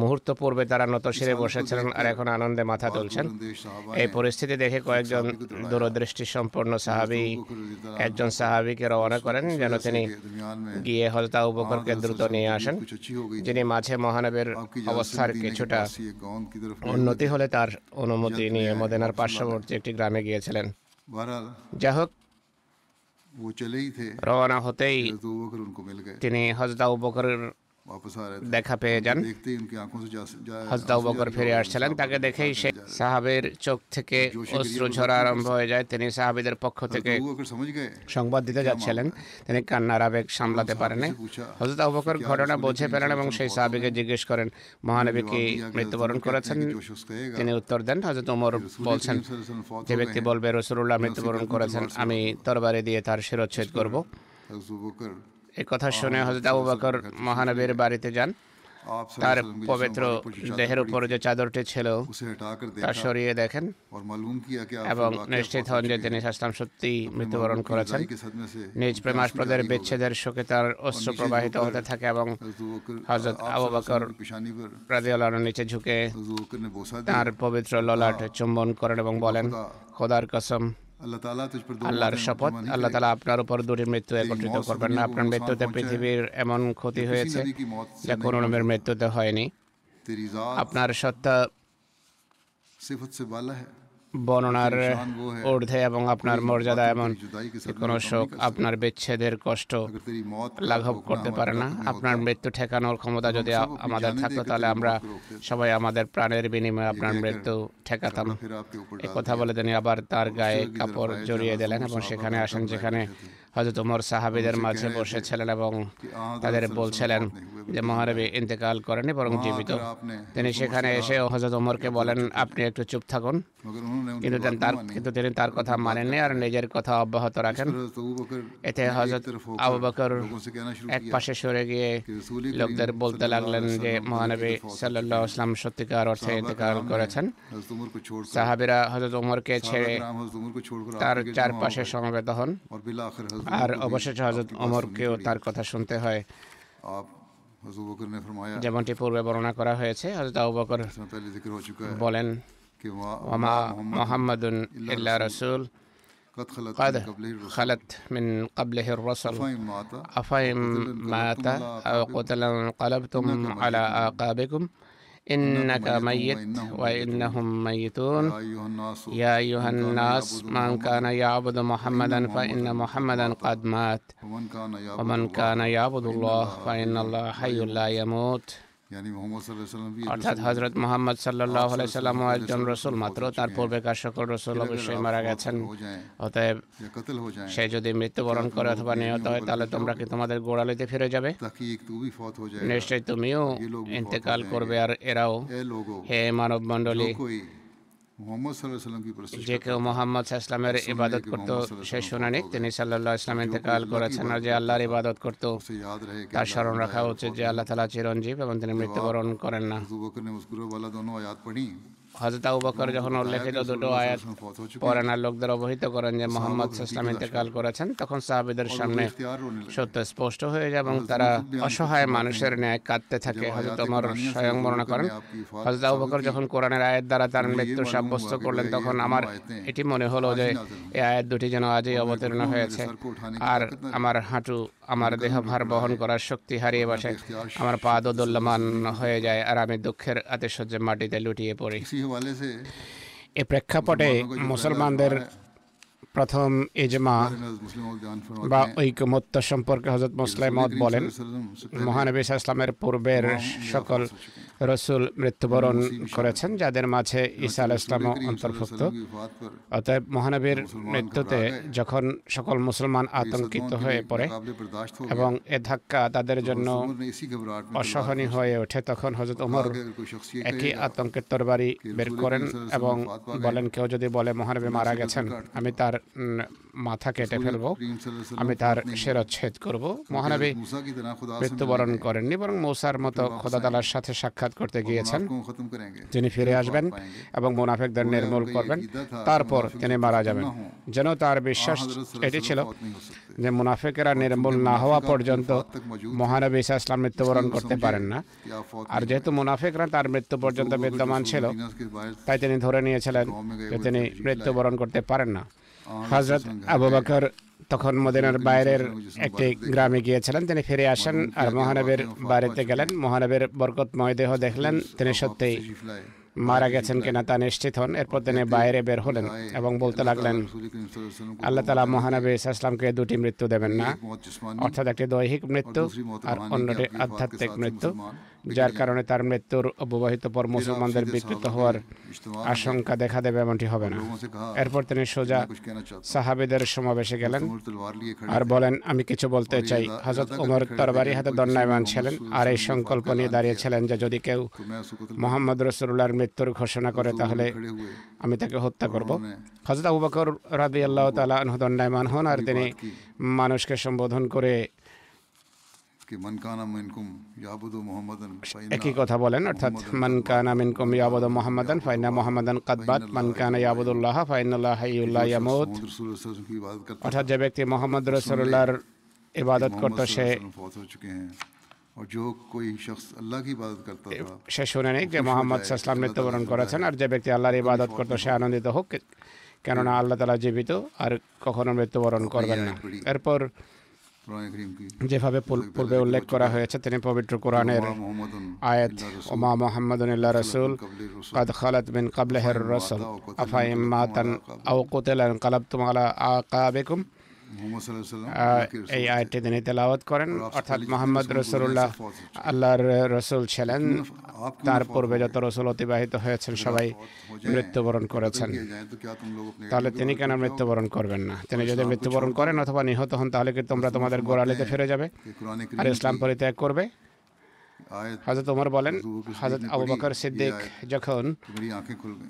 মুহূর্ত পূর্বে তারা নতশিরে বসেছিলেন আর এখন আনন্দে মাথা তুলছেন। এই পরিস্থিতি দেখে কয়েকজন দূরদৃষ্টি সম্পন্ন সাহাবি একজন সাহাবিকে রওনা করেন যেন তিনি গিয়ে হলতা উপকরকে দ্রুত নিয়ে আসেন। যিনি মাঝে মহানবের অবস্থার কিছুটা উন্নতি হলে তার অনুমতি নিয়ে মদেনার পার্শ্ববর্তী একটি গ্রামে গিয়েছিলেন। যা হোক রওনা হতেই তিনি হজদা উপকরের বকরের দেখা পেয়ে যান হজরত ফিরে আসছিলেন তাকে দেখেই সে সাহাবের চোখ থেকে অশ্রু ঝরা আরম্ভ হয়ে যায় তিনি সাহাবিদের পক্ষ থেকে সংবাদ দিতে যাচ্ছিলেন তিনি কান্নার আবেগ সামলাতে পারেন হজরত আবকর ঘটনা বুঝে পেলেন এবং সেই সাহাবিকে জিজ্ঞেস করেন মহানবী কি মৃত্যুবরণ করেছেন তিনি উত্তর দেন হজরত ওমর বলছেন যে ব্যক্তি বলবে রসুল্লাহ মৃত্যুবরণ করেছেন আমি তরবারি দিয়ে তার শিরোচ্ছেদ করব। এ কথা শুনে হজরত আবু বকর মহানবীর বাড়িতে যান। তার পবিত্র দেহের উপর যে চাদরটি ছিল তা সরিয়ে দেখেন এবং নিশ্চিত হন যে তিনি সাস্তাম সত্যি মৃত্যুবরণ করেছেন। নিজ প্রেমাসপ্রদের বিচ্ছেদের শোকে তার অস্ত্র প্রবাহিত হতে থাকে এবং হজরত আবু বকর রাজিউল্লাহর নিচে ঝুঁকে তার পবিত্র ললাট চুম্বন করেন এবং বলেন খোদার কসম আল্লাহর শপথ আল্লাহ তালা আপনার উপর দুটি মৃত্যু একত্রিত করবেন না। আপনার মৃত্যুতে পৃথিবীর এমন ক্ষতি হয়েছে যা কোনো রমের মৃত্যুতে হয়নি। আপনার সত্তা বর্ণনার ঊর্ধ্বে এবং আপনার মর্যাদা এমন কোনো শোক আপনার বিচ্ছেদের কষ্ট লাঘব করতে পারে না। আপনার মৃত্যু ঠেকানোর ক্ষমতা যদি আমাদের থাকতো তাহলে আমরা সবাই আমাদের প্রাণের বিনিময়ে আপনার মৃত্যু ঠেকাতাম। কথা বলে তিনি আবার তার গায়ে কাপড় জড়িয়ে দিলেন এবং সেখানে আসেন যেখানে হজরত উমর সাহাবিদের মাঝে বসেছিলেন এবং তাদের বলছিলেন যে মহানবী ইন্তেকাল করেনি বরং জীবিত। তিনি সেখানে এসে হজরত উমরকে বলেন আপনি একটু চুপ থাকুন। কিন্তু তার কিন্তু তিনি তার কথা মানেননি আর নিজের কথা অব্যাহত রাখেন। এতে হজরত আবু বকর এক পাশে সরে গিয়ে লোকদের বলতে লাগলেন যে মহানবী সাল্লাহ ইসলাম সত্যিকার অর্থে ইন্তেকাল করেছেন। সাহাবীরা হজরত উমরকে ছেড়ে তার চারপাশে সমবেত হন। আর অবশেষে হজরত অমরকেও তার কথা শুনতে হয়। যেমনটি পূর্বে বর্ণনা করা হয়েছে হজরত আবু বকর বলেন ওমা মোহাম্মদুন ইল্লা রসুল। قد خلت من قبله الرسل أفإن مات أو قتل انقلبتم على أعقابكم إنك ميت وإنهم ميتون. يا أيها الناس من كان يعبد محمدا فإن محمدا قد مات. ومن كان يعبد الله فإن الله حي لا يموت. অর্থাৎ হজরত মোহাম্মদ সাল্লাহ সাল্লাম একজন রসুল মাত্র তার পূর্বেকার সকল রসুল অবশ্যই মারা গেছেন অতএব সে যদি মৃত্যুবরণ করে অথবা নিহত হয় তাহলে তোমরা কি তোমাদের গোড়ালিতে ফিরে যাবে নিশ্চয় তুমিও ইন্তেকাল করবে আর এরাও হে মানব মণ্ডলী যে কেউ মোহাম্মদ ইসলামের ইবাদত করত সে শুনানি তিনি সাল্লাহ ইসলাম ইন্তেকাল করেছেন যে আল্লাহর ইবাদত করত তার স্মরণ রাখা উচিত যে আল্লাহ তালা চিরঞ্জীব এবং তিনি মৃত্যুবরণ করেন না। হজরত আবু বকর যখন উল্লেখিত দুটো আয়াত পরানার লোকদের অবহিত করেন যে মোহাম্মদ সাল্লাম ইন্তেকাল করেছেন তখন সাহাবিদের সামনে সত্য স্পষ্ট হয়ে যায় এবং তারা অসহায় মানুষের ন্যায় কাঁদতে থাকে হজরত ওমর স্বয়ং বর্ণনা করেন হজরত আবু বকর যখন কোরআনের আয়াত দ্বারা তার মৃত্যু সাব্যস্ত করলেন তখন আমার এটি মনে হলো যে এই আয়াত দুটি যেন আজই অবতীর্ণ হয়েছে। আর আমার হাঁটু আমার দেহভার বহন করার শক্তি হারিয়ে বসে। আমার পা দোদুল্যমান হয়ে যায় আর আমি দুঃখের আতিশয্যে মাটিতে লুটিয়ে পড়ি। এ প্রেক্ষাপটে মুসলমানদের প্রথম ইজমা বা ঐকমত্য সম্পর্কে হজরত মুসলাইমত বলেন। মহানবী ইসলামের পূর্বের সকল রসুল মৃত্যুবরণ করেছেন যাদের মাঝে ঈসা আল ইসলামও অন্তর্ভুক্ত। অতএব মহানবীর মৃত্যুতে যখন সকল মুসলমান আতঙ্কিত হয়ে পড়ে এবং এ ধাক্কা তাদের জন্য অসহনীয় হয়ে ওঠে। তখন হজরত ওমর একই আতঙ্কের তরবারি বের করেন এবং বলেন কেউ যদি বলে মহানবী মারা গেছেন আমি তার মাথা কেটে ফেলব আমি তার সেরচ্ছেদ করব। মহানবী মৃত্যুবরণ করেননি বরং মৌসার মতো খোদাদালার সাথে সাক্ষাৎ সাক্ষাৎ করতে গিয়েছেন। তিনি ফিরে আসবেন এবং মোনাফেকদের নির্মূল করবেন। তারপর তিনি মারা যাবেন। যেন তার বিশ্বাস এটি ছিল যে মুনাফেকেরা নির্মূল না হওয়া পর্যন্ত মহানবী ইসা ইসলাম মৃত্যুবরণ করতে পারেন না। আর যেহেতু মুনাফেকরা তার মৃত্যু পর্যন্ত বিদ্যমান ছিল তাই তিনি ধরে নিয়েছিলেন যে তিনি মৃত্যুবরণ করতে পারেন না। হজরত আবু বকর তখন মদিনার বাইরের একটি গ্রামে গিয়েছিলেন। তিনি ফিরে আসেন আর মহানবের বাড়িতে গেলেন। মহানবের বরকতময় দেহ দেখলেন। তিনি সত্যিই মারা গেছেন কিনা তা নিশ্চিত হন। এরপর তিনি বাইরে বের হলেন এবং বলতে লাগলেন, আল্লাহ তালা মহানবী ইসলামকে দুটি মৃত্যু দেবেন না। অর্থাৎ একটি দৈহিক মৃত্যু আর অন্যটি আধ্যাত্মিক মৃত্যু। যার কারণে তার মৃত্যুর অববাহিত পর মুসলমানদের বিকৃত হওয়ার আশঙ্কা দেখা দেবে এমনটি হবে না। এরপর তিনি সোজা সাহাবেদের সমাবেশে গেলেন। আর বলেন আমি কিছু বলতে চাই। হজরত উমর তরবারি হাতে দণ্ডায়মান ছিলেন আর এই সংকল্প নিয়ে দাঁড়িয়েছিলেন যে যদি কেউ মোহাম্মদ রসুল্লাহর মৃত্যুর ঘোষণা করে তাহলে আমি তাকে হত্যা করব। হজরত আবু বকর রাবি আল্লাহ তালা দণ্ডায়মান হন আর তিনি মানুষকে সম্বোধন করে একই কথা বলেন অর্থাৎ মানকানা মিনকুম ইয়াবুদ মুহাম্মাদান ফাইনা মুহাম্মাদান কাদবাত মান কানা ইয়াবুদুল্লাহ ফাইনাল্লাহ হাইয়ুল্লাহ ইয়ামুত। অর্থাৎ যে ব্যক্তি মোহাম্মদ রাসূলুল্লাহর ইবাদত করত সে সে শুনে নেই যে মোহাম্মদ সাল্লাম মৃত্যুবরণ করেছেন আর যে ব্যক্তি আল্লাহর ইবাদত করত সে আনন্দিত হোক। কেননা আল্লাহ তালা জীবিত আর কখনো মৃত্যুবরণ করবেন না। এরপর যেভাবে পূর্বে উল্লেখ করা হয়েছে তিনি পবিত্র কোরআনের আয়াত ওমা মোহাম্মদ রসুল। কাদ খালাত বিন কাবলেহর রসুল। আফাইম মাতান আও কোতেলান কালাব তুমালা আকাবেকুম। এই আয়টি তিনি তেলাওয়াত করেন অর্থাৎ মোহাম্মদ রসুল্লাহ আল্লাহর রসুল ছিলেন। তার পূর্বে যত রসুল অতিবাহিত হয়েছেন সবাই মৃত্যুবরণ করেছেন। তাহলে তিনি কেন মৃত্যুবরণ করবেন না? তিনি যদি মৃত্যুবরণ করেন অথবা নিহত হন তাহলে কি তোমরা তোমাদের গোড়ালিতে ফিরে যাবে? আর ইসলাম পরিত্যাগ করবে? হাজরত ওমর বলেন হাজরত আবু বকর সিদ্দিক যখন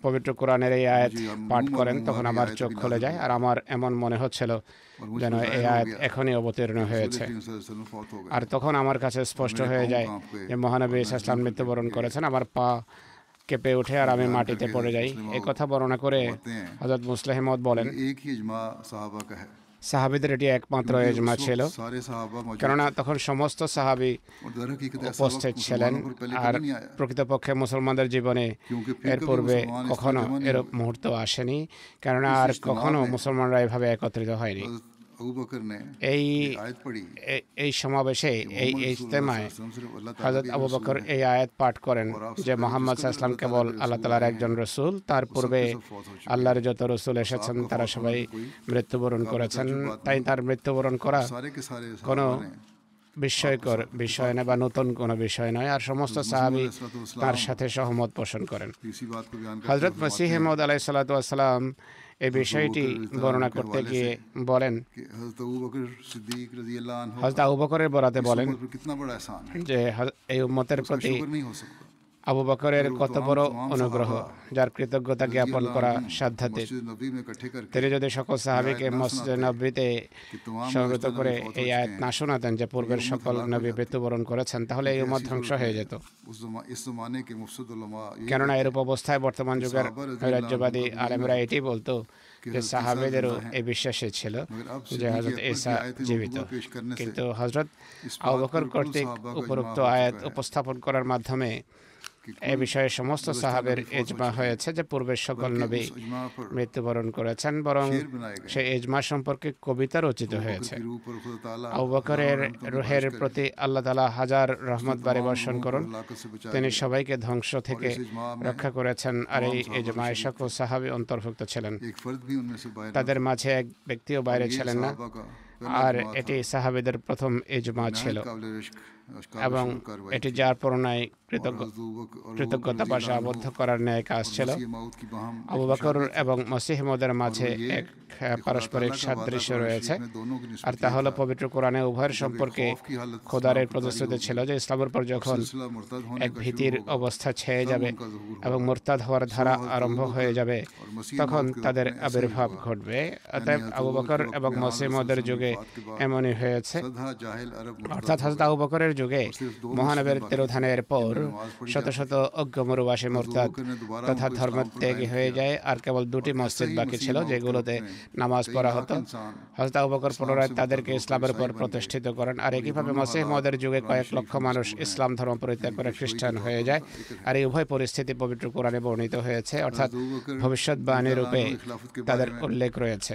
পবিত্র কোরআনের এই আয়াত পাঠ করেন তখন আমার চোখ খুলে যায় আর আমার এমন মনে হচ্ছিল যেন এই আয়াত এখনই অবতীর্ণ হয়েছে। আর তখন আমার কাছে স্পষ্ট হয়ে যায় যে মহানবী ইসলাম মৃত্যুবরণ করেছেন আমার পা কেঁপে উঠে আর আমি মাটিতে পড়ে যাই। একথা কথা বর্ণনা করে হজরত মুসলাহমদ বলেন সাহাবিদের এটি একমাত্র এজমা ছিল। কেননা তখন সমস্ত সাহাবি উপস্থিত ছিলেন আর প্রকৃতপক্ষে মুসলমানদের জীবনে এর পূর্বে কখনো এর মুহূর্ত আসেনি। কেননা আর কখনো মুসলমানরা এভাবে একত্রিত হয়নি। এই এই সমাবেশে এই ইজতেমায় হজরত আবু বকর এই আয়াত পাঠ করেন যে মোহাম্মদ ইসলাম কেবল আল্লাহ তালার একজন রসুল তার পূর্বে আল্লাহর যত রসুল এসেছেন তারা সবাই মৃত্যুবরণ করেছেন তাই তার মৃত্যুবরণ করা কোন বিস্ময়কর বিষয় নয় বা নতুন কোনো বিষয় নয় আর সমস্ত সাহাবি তার সাথে সহমত পোষণ করেন হজরত মসিহমদ আলাই সাল্লাম এই বিষয়টি বর্ণনা করতে গিয়ে বলেন। হজরত উবকরের বরাতে বলেন যে এই উম্মতের প্রতি আবু বকরের কত বড় অনুগ্রহ যার কৃতজ্ঞতা জ্ঞাপন করা সাধ্যাতে। তিনি যদি সকল সাহাবিকে মসজিদ নবীতে সংগত করে এই আয়াত না শোনাতেন যে পূর্বের সকল নবী মৃত্যুবরণ করেছেন তাহলে এই উম্মত ধ্বংস হয়ে যেত। কেননা এরূপ অবস্থায় বর্তমান যুগের রাজ্যবাদী আলেমরা এটি বলতো যে সাহাবেদেরও এই বিশ্বাসে ছিল যে হজরত এসা জীবিত। কিন্তু হজরত আবু বকর কর্তৃক উপরোক্ত আয়াত। উপস্থাপন করার মাধ্যমে এ বিষয়ে সমস্ত সাহাবের এজমা হয়েছে। যে পূর্বের সকল নবী মৃত্যুবরণ করেছেন বরং সে এজমা সম্পর্কে কবিতা রচিত হয়েছে। আবুবকরের রুহের প্রতি আল্লাহ তালা হাজার রহমত বারে বর্ষণ করুন। তিনি সবাইকে ধ্বংস থেকে রক্ষা করেছেন আর এই এজমায় সকল সাহাবি অন্তর্ভুক্ত ছিলেন। তাদের মাঝে এক ব্যক্তিও বাইরে ছিলেন না। আর এটি সাহাবেদের প্রথম এজমা ছিল। এবং এটি যার পরনায় কৃতজ্ঞতা পাশে আবদ্ধ করার ন্যায় কাজ ছিল। আবু বাকর এবং মসিহমদের মাঝে এক পারস্পরিক সাদৃশ্য রয়েছে। আর তা হলো পবিত্র কোরআনে উভয়ের সম্পর্কে খোদার এর ছিল যে ইসলামের পর যখন এক ভীতির অবস্থা ছেয়ে যাবে এবং মোরতাদ হওয়ার ধারা আরম্ভ হয়ে যাবে তখন তাদের আবির্ভাব ঘটবে। অতএব আবু বকর এবং মসিহমদের যুগে এমনই হয়েছে। অর্থাৎ হজরত আবু বকরের যুগে মহানবের তিরোধানের পর শত শত অজ্ঞমরুবাসী মোরতাদ তথা ধর্মত্যাগী হয়ে যায় আর কেবল দুটি মসজিদ বাকি ছিল যেগুলোতে নামাজ পড়া হতো। হজরত আবু বকর পুনরায় তাদেরকে ইসলামের উপর প্রতিষ্ঠিত করেন। আর একইভাবে মসিহ মদের যুগে কয়েক লক্ষ মানুষ ইসলাম ধর্ম পরিত্যাগ করে খ্রিস্টান হয়ে যায়। আর এই উভয় পরিস্থিতি পবিত্র কোরআনে বর্ণিত হয়েছে। অর্থাৎ ভবিষ্যৎ ভবিষ্যৎবাণী রূপে তাদের উল্লেখ রয়েছে।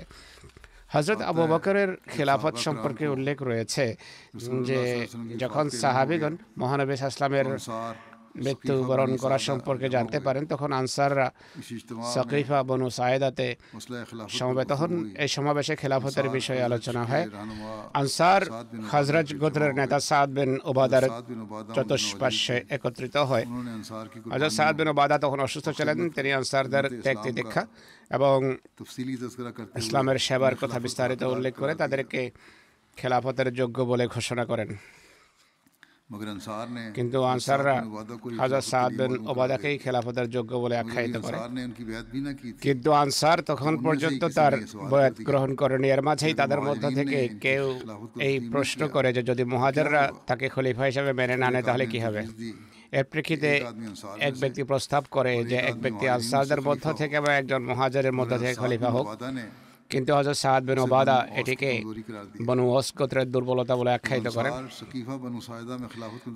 হজরত আবু বকরের খেলাফত সম্পর্কে উল্লেখ রয়েছে যে যখন সাহাবিগণ মহানবী ইসলামের মৃত্যুবরণ করা সম্পর্কে জানতে পারেন তখন আনসাররা সকিফা বনু সায়েদাতে সমবেত তখন এই সমাবেশে খেলাফতের বিষয়ে আলোচনা হয়। আনসার হজরত গোত্রের নেতা সাদ বিন ওবাদার চতুষ্পার্শ্বে একত্রিত হয়। হজরত সাদ বিন ওবাদা তখন অসুস্থ ছিলেন তিনি আনসারদের ত্যাগ দীক্ষা এবং ইসলামের সেবার কথা বিস্তারিত উল্লেখ করে তাদেরকে খেলাফতের যোগ্য বলে ঘোষণা করেন। কিন্তু আনসাররা হাজার সাদ বিন ওবাদাকেই খেলাফতের যোগ্য বলে আখ্যায়িত করে। কিন্তু আনসার তখন পর্যন্ত তার বয়াত গ্রহণ করেনি। এর মাঝেই তাদের মধ্য থেকে কেউ এই প্রশ্ন করে যে যদি মহাজাররা তাকে খলিফা হিসাবে মেনে না নেয়, তাহলে কি হবে? এর প্রেক্ষিতে এক ব্যক্তি প্রস্তাব করে যে এক ব্যক্তি আনসারদের মধ্য থেকে বা একজন মহাজারের মধ্য থেকে খলিফা হোক। কিন্তু হাজার সাদ বিন ওবাদা এটিকে বনু অস্কোত্রের দুর্বলতা বলে আখ্যায়িত করেন।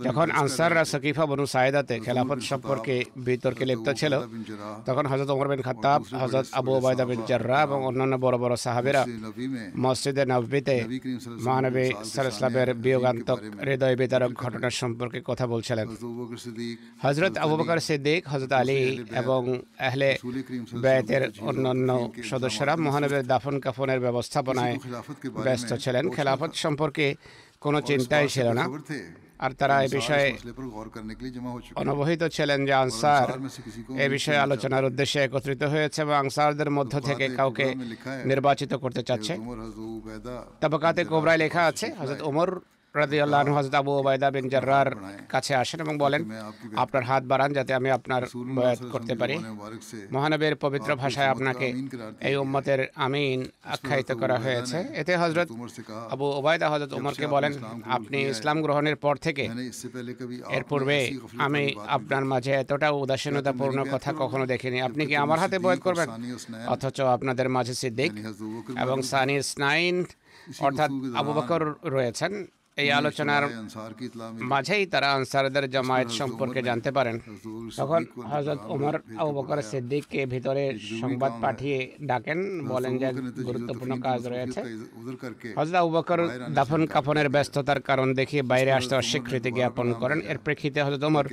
যখন আনসাররা সকিফা বনু সায়দাতে খেলাফত সম্পর্কে বিতর্কে লিপ্ত ছিল। তখন হজরত ওমর বিন খাতাব হজরত আবু ওবায়দা বিন জাররা এবং অন্যান্য বড় বড় সাহাবেরা মসজিদে নবীতে মহানবী সালামের বিয়োগান্তক হৃদয় বিতারক ঘটনা সম্পর্কে কথা বলছিলেন। হজরত আবু বকর সিদ্দিক হজরত আলী এবং আহলে ব্যয়েতের অন্যান্য সদস্যরা মহানবের দাফ দাফন কাফনের ব্যবস্থাপনায় ব্যস্ত ছিলেন। খেলাফত সম্পর্কে কোনো চিন্তাই ছিল না। আর তারা এ বিষয়ে অনবহিত ছিলেন যে আনসার। এ বিষয়ে আলোচনার উদ্দেশ্যে একত্রিত হয়েছে এবং আনসারদের মধ্য থেকে কাউকে নির্বাচিত করতে চাচ্ছে। তবকাতে কোবরায় লেখা আছে হজরত ওমর আবু ওবায়দা বিন কাছে আসেন এবং বলেন আপনার হাত বাড়ান যাতে আমি আপনার বয়াত করতে পারি। মহানবের পবিত্র ভাষায় আপনাকে এই উম্মতের আমিন আখ্যায়িত করা হয়েছে। এতে হজরত আবু ওবায়দা হজরত উমরকে বলেন আপনি ইসলাম গ্রহণের পর থেকে এর পূর্বে আমি আপনার মাঝে এতটা উদাসীনতাপূর্ণ কথা কখনো দেখিনি। আপনি কি আমার হাতে বয়াত করবেন? অথচ আপনাদের মাঝে সিদ্দিক এবং সানি স্নাইন অর্থাৎ আবু বকর রয়েছেন। এই আলোচনার মাঝেই তারা আনসারদের জামায়াত সম্পর্কে জানতে পারেন। তখন হজরত ওমর আবু বকর সিদ্দিককে ভিতরে সংবাদ পাঠিয়ে ডাকেন বলেন যে গুরুত্বপূর্ণ কাজ রয়েছে। হজরত আবু বকর দাফন কাফনের ব্যস্ততার কারণ দেখিয়ে বাইরে আসতে অস্বীকৃতি জ্ঞাপন করেন। এর প্রেক্ষিতে হজরত ওমর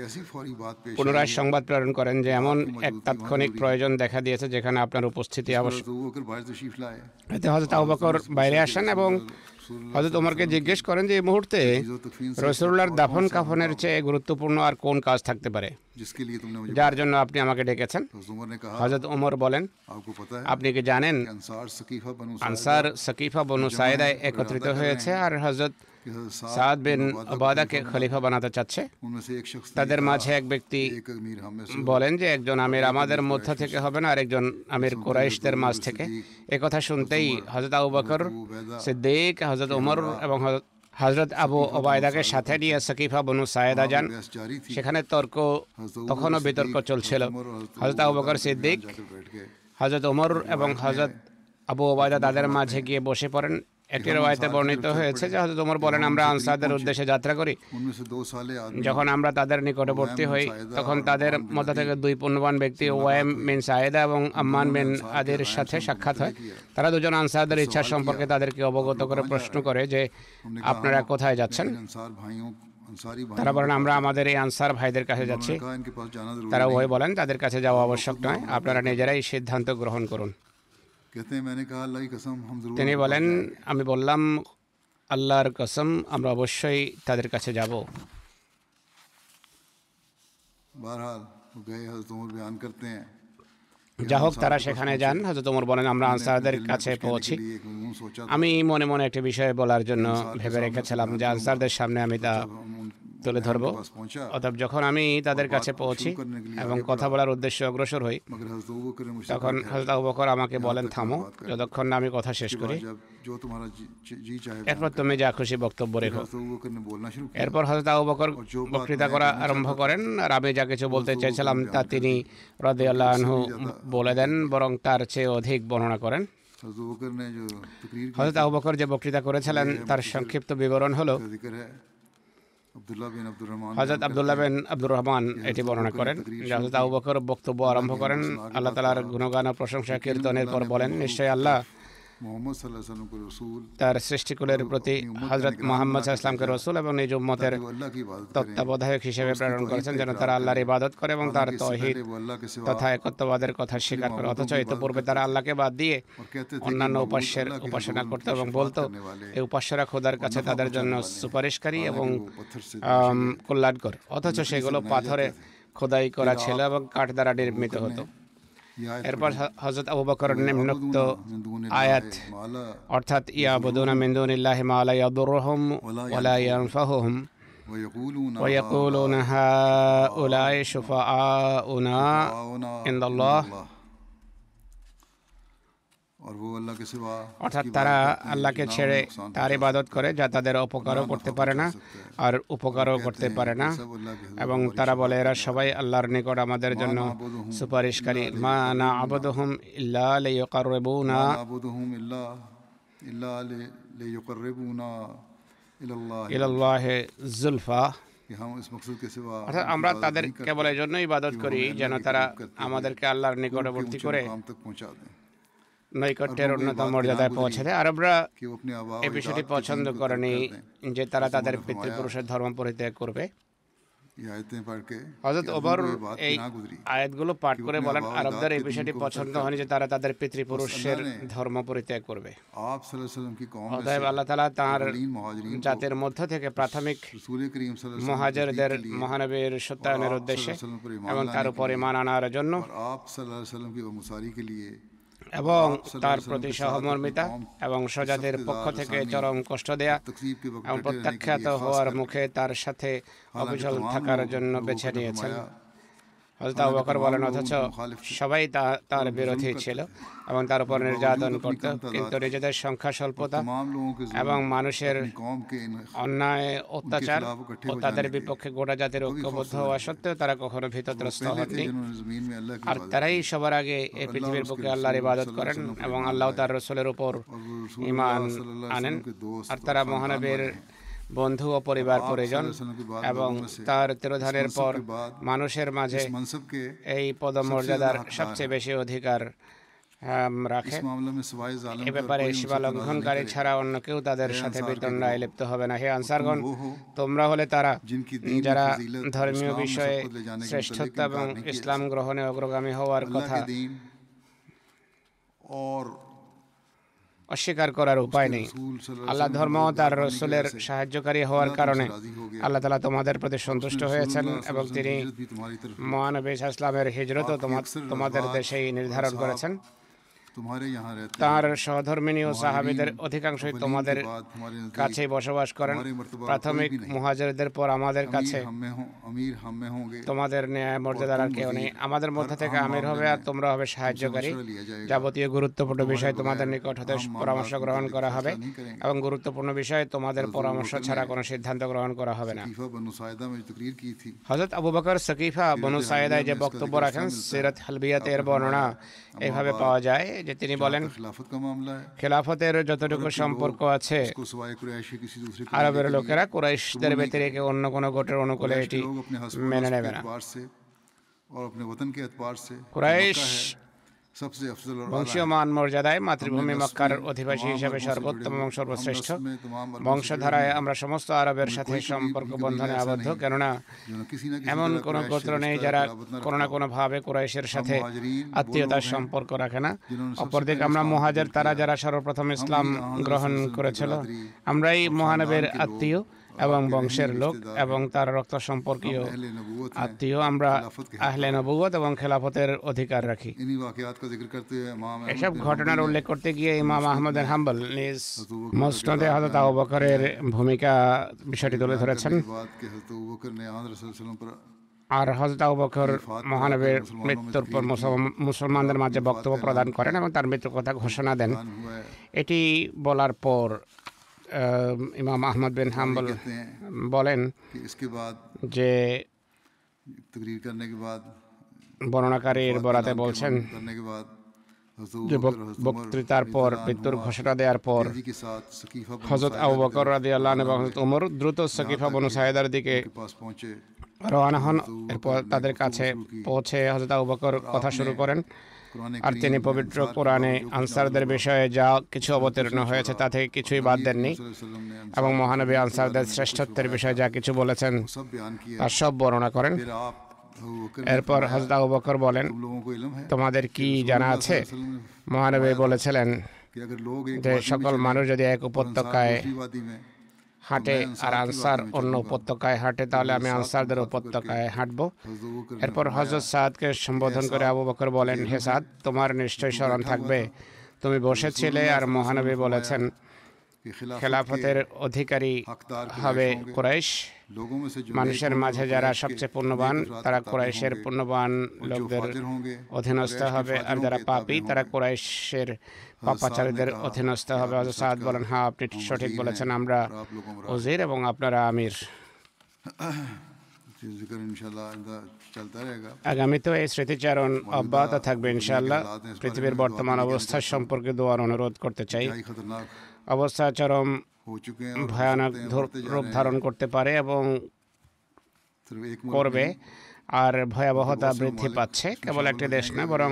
পুনরায় সংবাদ প্রেরণ করেন যে এমন এক তাৎক্ষণিক প্রয়োজন দেখা দিয়েছে যেখানে আপনার উপস্থিতি আবশ্যক এতে হজরত আবু বকর বাইরে আসেন এবং হজরত ওমরকে জিজ্ঞেস করেন যে এই মুহূর্তে রসুল্লাহর দাফন কাফনের চেয়ে গুরুত্বপূর্ণ আর কোন কাজ থাকতে পারে? যার জন্য আপনি আমাকে ডেকেছেন। হজরত ওমর বলেন আপনি কি জানেন আনসার সকিফা বনু সায়দায় একত্রিত হয়েছে আর হজরত সাদ বিন ওবাদাকে খলিফা বানাতে চাচ্ছে। তাদের মাঝে এক ব্যক্তি বলেন যে একজন আমির আমাদের মধ্য থেকে হবে না আর একজন আমির কোরাইশদের মাঝ থেকে। কথা শুনতেই হজরত আবু বকর সিদ্দিক হজরত উমর এবং হজরত আবু ওবায়দাকে সাথে নিয়ে সাকিফা বনু সায়েদা যান। সেখানে তর্ক তখনও বিতর্ক চলছিল। হজরত আবু বকর সিদ্দিক হজরত ওমর এবং হজরত আবু ওবায়দা তাদের মাঝে গিয়ে বসে পড়েন। একটি রয়েতে বর্ণিত হয়েছে যে হয়তো তোমার বলেন আমরা আনসারদের উদ্দেশ্যে যাত্রা করি। যখন আমরা তাদের নিকটবর্তী হই তখন তাদের মধ্যে থেকে দুই পুণ্যবান ব্যক্তি ওয়াইম মিন সায়েদা এবং আম্মান মিন আদের সাথে সাক্ষাৎ হয়। তারা দুজন আনসারদের ইচ্ছা সম্পর্কে তাদেরকে অবগত করে প্রশ্ন করে যে আপনারা কোথায় যাচ্ছেন? তারা বলেন আমরা আমাদের এই আনসার ভাইদের কাছে যাচ্ছি। তারা ওই বলেন তাদের কাছে যাওয়া আবশ্যক নয়। আপনারা নিজেরাই সিদ্ধান্ত গ্রহণ করুন। তিনি বলেন আমি বললাম আল্লাহর কসম আমরা অবশ্যই তাদের কাছে যাব। যা হোক তারা সেখানে যান হয়তো তোমার বলেন আমরা আনসারদের কাছে পৌঁছি আমি মনে মনে একটা বিষয় বলার জন্য ভেবে রেখেছিলাম যে আনসারদের সামনে আমি তা তুলে ধরব। অতএব যখন আমি তাদের কাছে পৌঁছি এবং কথা বলার উদ্দেশ্যে অগ্রসর হই তখন হাজরা আবু বকর আমাকে বলেন থামো যতক্ষণ না আমি কথা শেষ করি। এরপর তুমি যা খুশি বক্তব্য রেখো। এরপর হজরত আবু বকর বক্তৃতা করা আরম্ভ করেন। আর আমি যা কিছু বলতে চেয়েছিলাম তা তিনি রদে আল্লাহনহু বলে দেন বরং তার চেয়ে অধিক বর্ণনা করেন। হজরত আবু বকর যে বক্তৃতা করেছিলেন তার সংক্ষিপ্ত বিবরণ হলো হজরত আবদুল্লাহ বিন আব্দুর রহমান এটি বর্ণনা করেন। হজরত আবু বকর বক্তব্য আরম্ভ করেন আল্লাহ তালার গুণগান ও প্রশংসা কীর্তনের পর বলেন নিশ্চয়ই আল্লাহ তার সৃষ্টিকুলের প্রতি হজরত মোহাম্মদ ইসলামকে রসুল এবং নিজ উম্মতের তত্ত্বাবধায়ক হিসেবে প্রেরণ করেছেন যেন তারা আল্লাহর ইবাদত করে এবং তার তহিদ তথা একত্ববাদের কথা স্বীকার করে অথচ ইতোপূর্বে তারা আল্লাহকে বাদ দিয়ে অন্যান্য উপাস্যের উপাসনা করত এবং বলতো এই উপাস্যরা খোদার কাছে তাদের জন্য সুপারিশকারী এবং কল্যাণকর। অথচ সেগুলো পাথরে খোদাই করা ছিল এবং কাঠ দ্বারা নির্মিত হতো। এরপর হজরত আবু বকর নিম্নোক্ত আয়াত অর্থাৎ ইয়া বদুনা মিন দুনিল্লাহি মা লা ইয়াদুরুহুম ওয়া লা ইয়ানফাহুহুম ويقولون هؤلاء شفعاؤنا عند الله অর্থাৎ তারা আল্লাহকে ছেড়ে তার ইবাদত করে যা তাদের অপকারও করতে পারে না আর উপকারও করতে পারে না এবং তারা বলে এরা সবাই আল্লাহর নিকট আমাদের জন্য সুপারিশকারী মা না আবদহম ইল্লাবুনা আমরা তাদের কেবল এই জন্য ইবাদত করি যেন তারা আমাদেরকে আল্লাহর নিকটবর্তী করে নৈকট্যের অন্যতম মর্যাদায় পৌঁছে দেয় আরবরা এ বিষয়টি পছন্দ করেনি যে তারা তাদের পিতৃপুরুষের ধর্ম পরিত্যাগ করবে। হজরত এই আয়াতগুলো পাঠ করে বলেন আরবদের এই বিষয়টি পছন্দ হয়নি যে তারা তাদের পিতৃপুরুষের ধর্ম পরিত্যাগ করবে। অতএব আল্লাহ তালা তাঁর জাতির মধ্য থেকে প্রাথমিক মহাজারদের মহানবীর সত্যায়নের উদ্দেশ্যে এবং তার উপর মান আনার জন্য এবং তার প্রতি সহমর্মিতা এবং সজাদের পক্ষ থেকে চরম কষ্ট দেয়া এবং প্রত্যাখ্যাত হওয়ার মুখে তার সাথে অবিচল থাকার জন্য বেছে নিয়েছেন। হজরত আবু বকর বলেন, অথচ সবাই তার বিরোধী ছিল এবং তার উপর নির্যাতন করত। কিন্তু নিজেদের সংখ্যা স্বল্পতা এবং মানুষের অন্যায়, অত্যাচার ও তাদের বিপক্ষে গোটা জাতির ঐক্যবদ্ধ হওয়া সত্ত্বেও তারা কখনো ভীতগ্রস্ত হননি। আর তারাই সবার আগে এই পৃথিবীর বুকে আল্লাহর ইবাদত করেন এবং আল্লাহ তার রসুলের উপর ইমান আনেন। আর তারা মহানবীর বন্ধু ও পরিবার পরিজন এবং তার তিরোধানের পর মানুষের মাঝে এই পদমর্যাদার সবচেয়ে বেশি অধিকার রাখে। এ ব্যাপারে সীমা লঙ্ঘনকারী ছাড়া অন্য কেউ তাদের সাথে বিতণ্ডায় লিপ্ত হবে না। হে আনসারগণ তোমরা হলে তারা যারা ধর্মীয় বিষয়ে শ্রেষ্ঠত্ব এবং ইসলাম গ্রহণে অগ্রগামী হওয়ার কথা। অস্বীকার করার উপায় নেই। আল্লাহ ধর্ম তার রসুলের সাহায্যকারী হওয়ার কারণে আল্লাহ তালা তোমাদের প্রতি সন্তুষ্ট হয়েছেন এবং তিনি মহানবী ইসলামের হিজরত তোমাদের দেশেই নির্ধারণ করেছেন। তার সহধর্মিনী ও সাহাবিদের অধিকাংশই তোমাদের কাছে বসবাস করেন। প্রাথমিক মুহাজারদের পর আমাদের কাছে তোমাদের ন্যায় মর্যাদার আর কেউ নেই। আমাদের মধ্যে থেকে আমির হবে আর তোমরা হবে সাহায্যকারী। যাবতীয় গুরুত্বপূর্ণ বিষয় তোমাদের নিকট হতে পরামর্শ গ্রহণ করা হবে এবং গুরুত্বপূর্ণ বিষয়ে তোমাদের পরামর্শ ছাড়া কোনো সিদ্ধান্ত গ্রহণ করা হবে না। হজরত আবু বকর সকিফা বনু সায়েদায় যে বক্তব্য রাখেন সিরাত হালবিয়াতের বর্ণনা এভাবে পাওয়া যায়। যে তিনি বলেন খেলাফতের যতটুকু সম্পর্ক আছে আরবের লোকেরা কুরাইশদের ব্যতিরেকে অন্য কোনো গোটের অনুকূলে এটি মেনে নেবে না। কুরাইশ বংশীয় মান মর্যাদায় মাতৃভূমি মক্কার অধিবাসী হিসেবে সর্বোত্তম এবং সর্বশ্রেষ্ঠ। বংশধারায় আমরা সমস্ত আরবের সাথে সম্পর্ক বন্ধনে আবদ্ধ। কেননা এমন কোনো গোত্র নেই যারা কোনো না কোনোভাবে কোরাইশের সাথে আত্মীয়তার সম্পর্ক রাখে না। অপরদিকে আমরা মহাজের তারা যারা সর্বপ্রথম ইসলাম গ্রহণ করেছিল আমরাই মহানবের আত্মীয়। এবং বংশের লোক এবং তার রক্ত সম্পর্কীয় আত্মীয় আমরা আহলে নবুয়ত এবং খেলাফতের অধিকার রাখি। এসব ঘটনার উল্লেখ করতে গিয়ে ইমাম আহমদ হাম্বল নিজ মসনদে হজরত আবু বকরের ভূমিকা বিষয়টি তুলে ধরেছেন। আর হজরত আবু বকর মহানবের মৃত্যুর পর মুসলমানদের মাঝে বক্তব্য প্রদান করেন এবং তার মৃত্যুর কথা ঘোষণা দেন। এটি বলার পর ইমাম আহমদ বিন হাম্বল বলেন যে বর্ণাকারীর বরাতে বলছেন বক্তৃতার পর মৃত্যুর ঘোষণা দেওয়ার পর হজরত আবু বকর রাদি আল্লাহ এবং হজরত ওমর দ্রুত সকিফা বনু সাহেদার দিকে রওনা হন। এরপর তাদের কাছে পৌঁছে হজরত আবু বকর কথা শুরু করেন। আর তিনি পবিত্র কোরআনে আনসারদের বিষয়ে যা কিছু অবতীর্ণ হয়েছে তা থেকে কিছুই বাদ দেননি এবং মহানবী আনসারদের শ্রেষ্ঠত্বের বিষয়ে যা কিছু বলেছেন তার সব বর্ণনা করেন। এরপর হাজদা বকর বলেন তোমাদের কি জানা আছে? মহানবী বলেছিলেন যে সকল মানুষ যদি এক উপত্যকায় হাঁটে আর আনসার অন্য উপত্যকায় হাঁটে তাহলে আমি আনসারদের উপত্যকায় হাঁটব। এরপর হজরত সাদকে সম্বোধন করে আবু বকর বলেন হে সাদ তোমার নিশ্চয় স্মরণ থাকবে। তুমি বসেছিলে আর মহানবী বলেছেন খেলাফতের অধিকারী হবে কোরাইশ। মানুষের মাঝে যারা সবচেয়ে পূর্ণবান তারা কোরাইশের পূর্ণবান লোকদের অধীনস্থ হবে। আর যারা পাপি তারা কোরাইশের পাপাচারীদের অধীনস্থ হবে হজরত সাদ বলেন হ্যাঁ আপনি সঠিক বলেছেন আমরা ওজির এবং আপনারা আমির। আগামীতেও এই স্মৃতিচারণ অব্যাহত থাকবে ইনশাল্লাহ পৃথিবীর বর্তমান অবস্থা সম্পর্কে দোয়ার অনুরোধ করতে চাই। অবস্থা চরম ভয়ানক রূপ ধারণ করতে পারে এবং করবে। আর ভয়াবহতা বৃদ্ধি পাচ্ছে কেবল একটি দেশ না বরং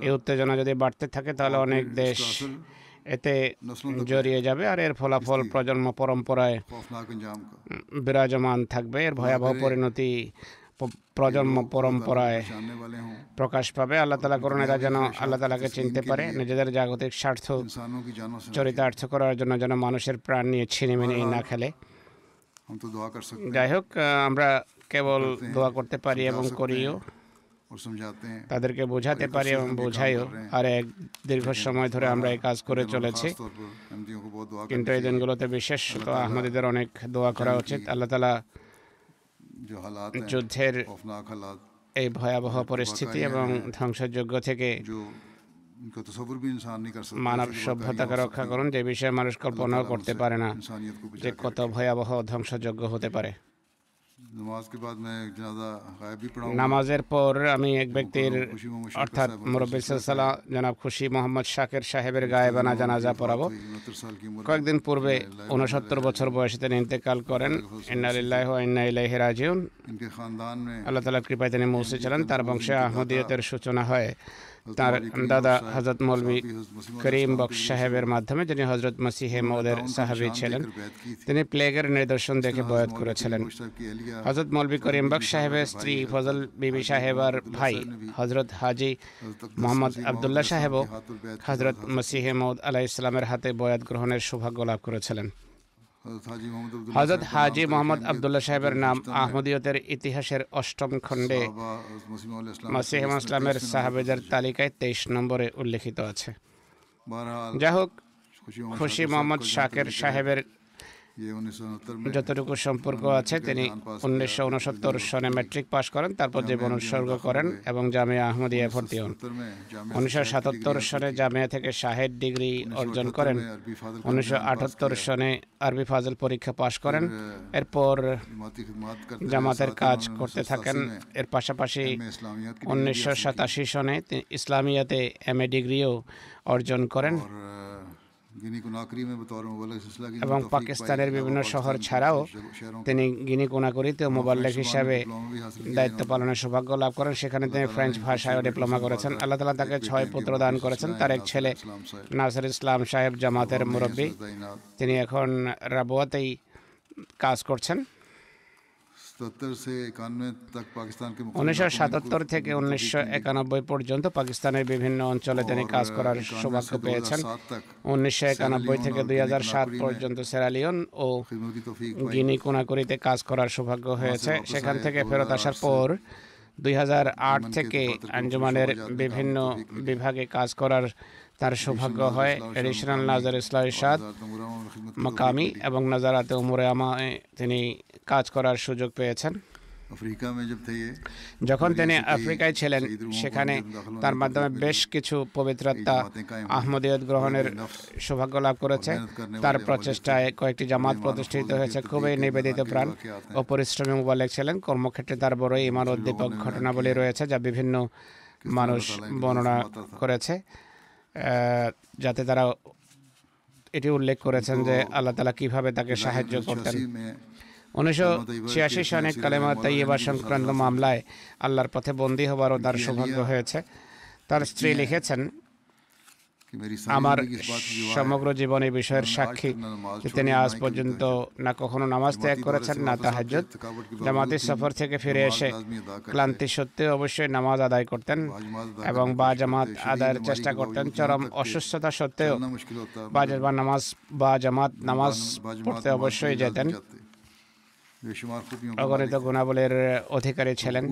এই উত্তেজনা যদি বাড়তে থাকে তাহলে অনেক দেশ এতে জড়িয়ে যাবে আর এর ফলাফল প্রজন্ম পরম্পরায় বিরাজমান থাকবে এর ভয়াবহ পরিণতি প্রজন্ম পরম্পরায় হ্যাঁ। প্রকাশ পাবে। আল্লাহ তালা করুন এরা যেন আল্লাহ তালাকে চিনতে পারে নিজেদের জাগতিক স্বার্থ চরিতার্থ করার জন্য যেন মানুষের প্রাণ নিয়ে ছিনিমিনি না খেলে। যাই হোক আমরা কেবল দোয়া করতে পারি এবং করিও। তাদেরকে বোঝাতে পারি এবং বোঝাইও আর এক দীর্ঘ সময় ধরে আমরা এই কাজ করে চলেছি। কিন্তু এই দিনগুলোতে বিশেষত আহমদীদের অনেক দোয়া করা উচিত। আল্লাহ তালা যুদ্ধের এই ভয়াবহ পরিস্থিতি এবং ধ্বংসযোগ্য থেকে মানব সভ্যতাকে রক্ষা করুন যে বিষয়ে মানুষ কল্পনাও করতে পারে না যে কত ভয়াবহ ধ্বংসযোগ্য হতে পারে। নামাজের পর আমি এক ব্যক্তির অর্থাৎ মুরব্বী সাল্লাহ জনাব খুশি মোহাম্মদ শাকের সাহেবের গায়ে বানা জানাজা পড়াবো। কয়েকদিন পূর্বে উনসত্তর বছর বয়সে তিনি ইন্তেকাল করেন। ইন্নালিল্লাহ ইন্নাইলাহ রাজিউন। আল্লাহ তালার কৃপায় তিনি পৌঁছেছিলেন তার বংশে আহমদীয়তের সূচনা হয়। তার দাদা হজরত মৌলভী করিম বক্স সাহেবের মাধ্যমে যিনি হজরত মসিহে মৌদের সাহাবি ছিলেন তিনি প্লেগের নিদর্শন দেখে বয়াত করেছিলেন। হজরত মৌলভী করিম বক্স সাহেবের স্ত্রী ফজল বিবি সাহেবার ভাই হজরত হাজি মোহাম্মদ আবদুল্লাহ সাহেবও হজরত মসিহে মৌদ আলাহ ইসলামের হাতে বয়াত গ্রহণের সৌভাগ্য লাভ করেছিলেন। হজরত হাজি মোহাম্মদ আবদুল্লাহ সাহেবের নাম আহমদিয়তের ইতিহাসের অষ্টম খণ্ডে মসিহ ইসলামের সাহাবেদের তালিকায় তেইশ নম্বরে উল্লেখিত আছে। যাই হোক খুশি মোহাম্মদ শাকের সাহেবের যতটুকু সম্পর্ক আছে তিনি উনিশশো উনসত্তর সনে ম্যাট্রিক পাশ করেন তারপর জীবন উৎসর্গ করেন এবং জামিয়া আহমদিয়া ভর্তি হন। উনিশশো সাতাত্তর সনে জামিয়া থেকে শাহেদ ডিগ্রি অর্জন করেন। উনিশশো আটাত্তর সনে আরবি ফাজল পরীক্ষা পাশ করেন। এরপর জামাতের কাজ করতে থাকেন। এর পাশাপাশি উনিশশো সাতাশি সনে তিনি ইসলামিয়াতে এম এ ডিগ্রিও অর্জন করেন। এবং পাকিস্তানের বিভিন্ন শহর ছাড়াও তিনি গিনি কোনাকরিতে মোবাল্লেক হিসাবে দায়িত্ব পালনের সৌভাগ্য লাভ করেন সেখানে তিনি ফ্রেঞ্চ ভাষায় ডিপ্লোমা করেছেন আল্লাহ তালা তাকে ছয় পুত্র দান করেছেন তার এক ছেলে নাসির ইসলাম সাহেব জামাতের মুরব্বী তিনি এখন রাবুয়াতেই কাজ করছেন উনিশশো সাতাত্তর থেকে উনিশশো একানব্বই পর্যন্ত পাকিস্তানের বিভিন্ন অঞ্চলে তিনি কাজ করার সৌভাগ্য পেয়েছেন। উনিশশো একানব্বই থেকে দুই হাজার সাত পর্যন্ত সেরালিয়ন ও গিনি কোনাকুরিতে কাজ করার সৌভাগ্য হয়েছে। সেখান থেকে ফেরত আসার পর দুই আট থেকে আঞ্জুমানের বিভিন্ন বিভাগে কাজ করার তার সৌভাগ্য হয় এডিশনাল নাজার ইসলাম ইরশাদ মাকামি এবং নাজারাতে উমরে আমায় তিনি কাজ করার সুযোগ পেয়েছেন। যখন তিনি আফ্রিকায় ছিলেন সেখানে তার মাধ্যমে বেশ কিছু পবিত্রতা আহমদিয়ত গ্রহণের সৌভাগ্য লাভ করেছে। তার প্রচেষ্টায় কয়েকটি জামাত প্রতিষ্ঠিত হয়েছে। খুবই নিবেদিত প্রাণ ও পরিশ্রমী মোবালেক ছিলেন। কর্মক্ষেত্রে তার বড় ইমান উদ্দীপক ঘটনাবলী রয়েছে যা বিভিন্ন মানুষ বর্ণনা করেছে। যাতে তারা এটি উল্লেখ করেছেন যে আল্লাহ তালা কীভাবে তাকে সাহায্য করতেন। উনিশশো ছিয়াশি সনে কালেমা তাইয়েবা সংক্রান্ত মামলায় আল্লাহর পথে বন্দী হবারও তার সৌভাগ্য হয়েছে। তার স্ত্রী লিখেছেন আমার সমগ্র জীবন এই বিষয়ের সাক্ষী যে তিনি আজ পর্যন্ত না কখনো নামাজ ত্যাগ করেছেন না তাহাজ্জুদ। জামাতের সফর থেকে ফিরে এসে ক্লান্তি সত্ত্বেও অবশ্যই নামাজ আদায় করতেন এবং বা জামাত আদায়ের চেষ্টা করতেন চরম অসুস্থতা সত্ত্বেও বা নামাজ বা জামাত নামাজ পড়তে অবশ্যই যেতেন। অগণিত গুণাবলীর অধিকারী ছিলেন।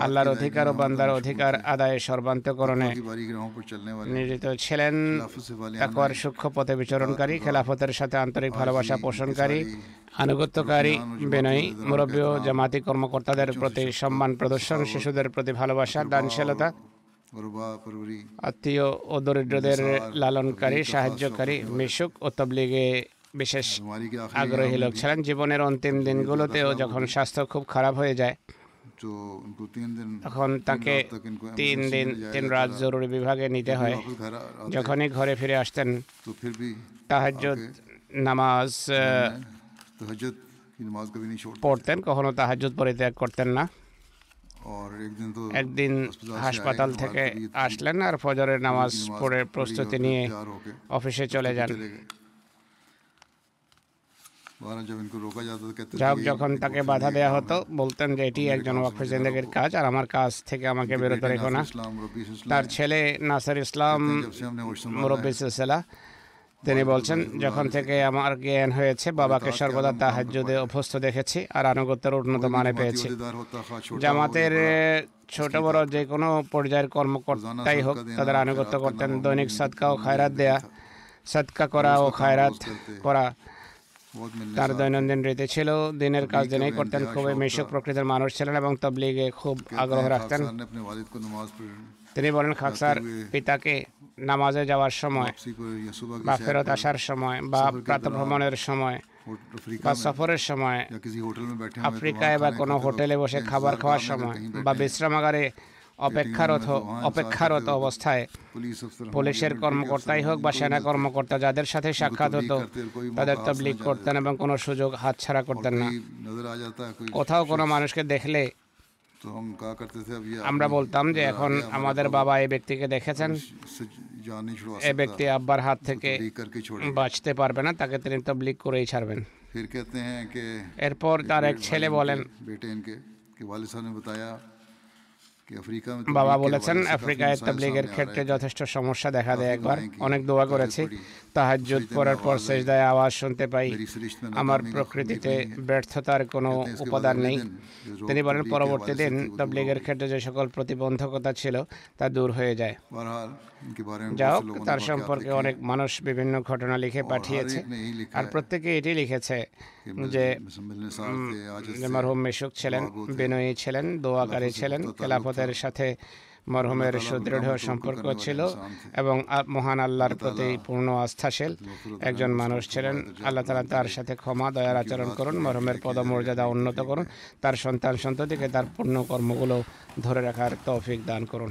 আল্লাহর অধিকার ও বান্দার অধিকার আদায়ে সর্বান্তকরণে নিয়োজিত ছিলেন। তাকওয়ার সূক্ষ্ম পথে বিচরণকারী খেলাফতের সাথে আন্তরিক ভালোবাসা পোষণকারী আনুগত্যকারী বিনয়ী মুরব্বী ও জামাতি কর্মকর্তাদের প্রতি সম্মান প্রদর্শন শিশুদের প্রতি ভালোবাসা দানশীলতা আত্মীয় ও দরিদ্রদের লালনকারী সাহায্যকারী মিশুক ও তবলিগে বিশেষ আগ্রহী লোক ছিলেন। জীবনের অন্তিম দিনগুলোতেও যখন স্বাস্থ্য খুব খারাপ হয়ে যায় তখন তাকে তিন দিন তিন রাত জরুরি বিভাগে নিতে হয়। যখনই ঘরে ফিরে আসতেন তাহাজ্জুদ নামাজ পড়তেন কখনো তাহাজ্জুদ পরিত্যাগ করতেন না। একদিন হাসপাতাল থেকে আসলেন আর ফজরের নামাজ পড়ে প্রস্তুতি নিয়ে অফিসে চলে যান। যাক যখন তাকে বাধা দেওয়া হতো বলতেন যে এটি একজন ওয়াকফ জিন্দগির কাজ আর আমার কাজ থেকে আমাকে বেরোতে রেখো না। তার ছেলে নাসার ইসলাম মুরব্বী সিলসিলা। তিনি বলছেন যখন থেকে আমার জ্ঞান হয়েছে বাবাকে সর্বদা তাহাজ্জুদে অভ্যস্ত দেখেছি আর আনুগত্যের উন্নত মানে পেয়েছি। জামাতের ছোট বড় যে কোনো পর্যায়ের কর্মকর্তাই হোক তাদের আনুগত্য করতেন দৈনিক সদকা ও খায়রাত দেয়া সদকা করা ও খায়রাত করা। তার দৈনন্দিন রীতি ছিল দিনের কাজ দিনেই করতেন খুবই মিশুক প্রকৃতির মানুষ ছিলেন এবং তবলিগে খুব আগ্রহ রাখতেন। তিনি বলেন খাকসার পিতাকে নামাজে যাওয়ার সময় বা ফেরত আসার সময় বা প্রাতভ্রমণের সময় বা সফরের সময় আফ্রিকায় বা কোনো হোটেলে বসে খাবার খাওয়ার সময় বা বিশ্রামাগারে অপেক্ষারত অপেক্ষারত অবস্থায় পুলিশের কর্মকর্তাই হোক বা সেনা কর্মকর্তা যাদের সাথে সাক্ষাৎ হতো তাদের তবলিক করতেন এবং কোনো সুযোগ হাতছাড়া করতেন না। কোথাও কোনো মানুষকে দেখলে আমরা বলতাম যে এখন আমাদের বাবা এই ব্যক্তিকে দেখেছেন। এ ব্যক্তি আব্বার হাত থেকে বাঁচতে পারবে না তাকে তিনি তবলিক করেই ছাড়বেন। এরপর তার এক ছেলে বলেন বাবা বলেছেন আফ্রিকায় তাবলিগের ক্ষেত্রে যথেষ্ট সমস্যা দেখা দেয় একবার। অনেক দোয়া করেছি। তাহার যুদ্ধ পড়ার পর সেজদায় আওয়াজ শুনতে পাই। আমার প্রকৃতিতে ব্যর্থতার কোনো উপাদান নেই। তিনি বলেন পরবর্তী দিন তাবলিগের ক্ষেত্রে যে সকল প্রতিবন্ধকতা ছিল তা দূর হয়ে যায়। যাক তার সম্পর্কে অনেক মানুষ বিভিন্ন ঘটনা লিখে পাঠিয়েছে। আর প্রত্যেকে এটি লিখেছে যে মরহুম মেশুক ছিলেন বিনয়ী ছিলেন দোয়াকারী ছিলেন খেলাফতের সাথে মরহুমের সুদৃঢ় সম্পর্ক ছিল এবং মহান আল্লাহর প্রতি পূর্ণ আস্থাশীল। একজন মানুষ ছিলেন আল্লাহ তালা তার সাথে ক্ষমা দয়ার আচরণ করুন মরহুমের পদমর্যাদা উন্নত করুন তার সন্তান সন্ততিকে তার পূর্ণ কর্মগুলো ধরে রাখার তৌফিক দান করুন।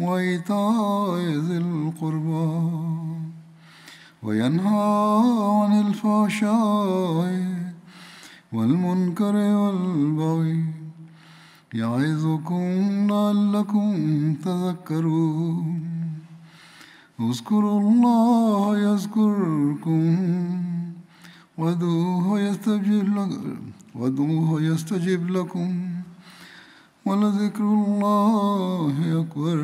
وإيتاء ذي القربى وينهى عن الفحشاء والمنكر والبغي يعظكم لعلكم تذكرون. اذكروا الله يذكركم وادعوه وادعوه يستجب لكم. ولذكر الله أكبر.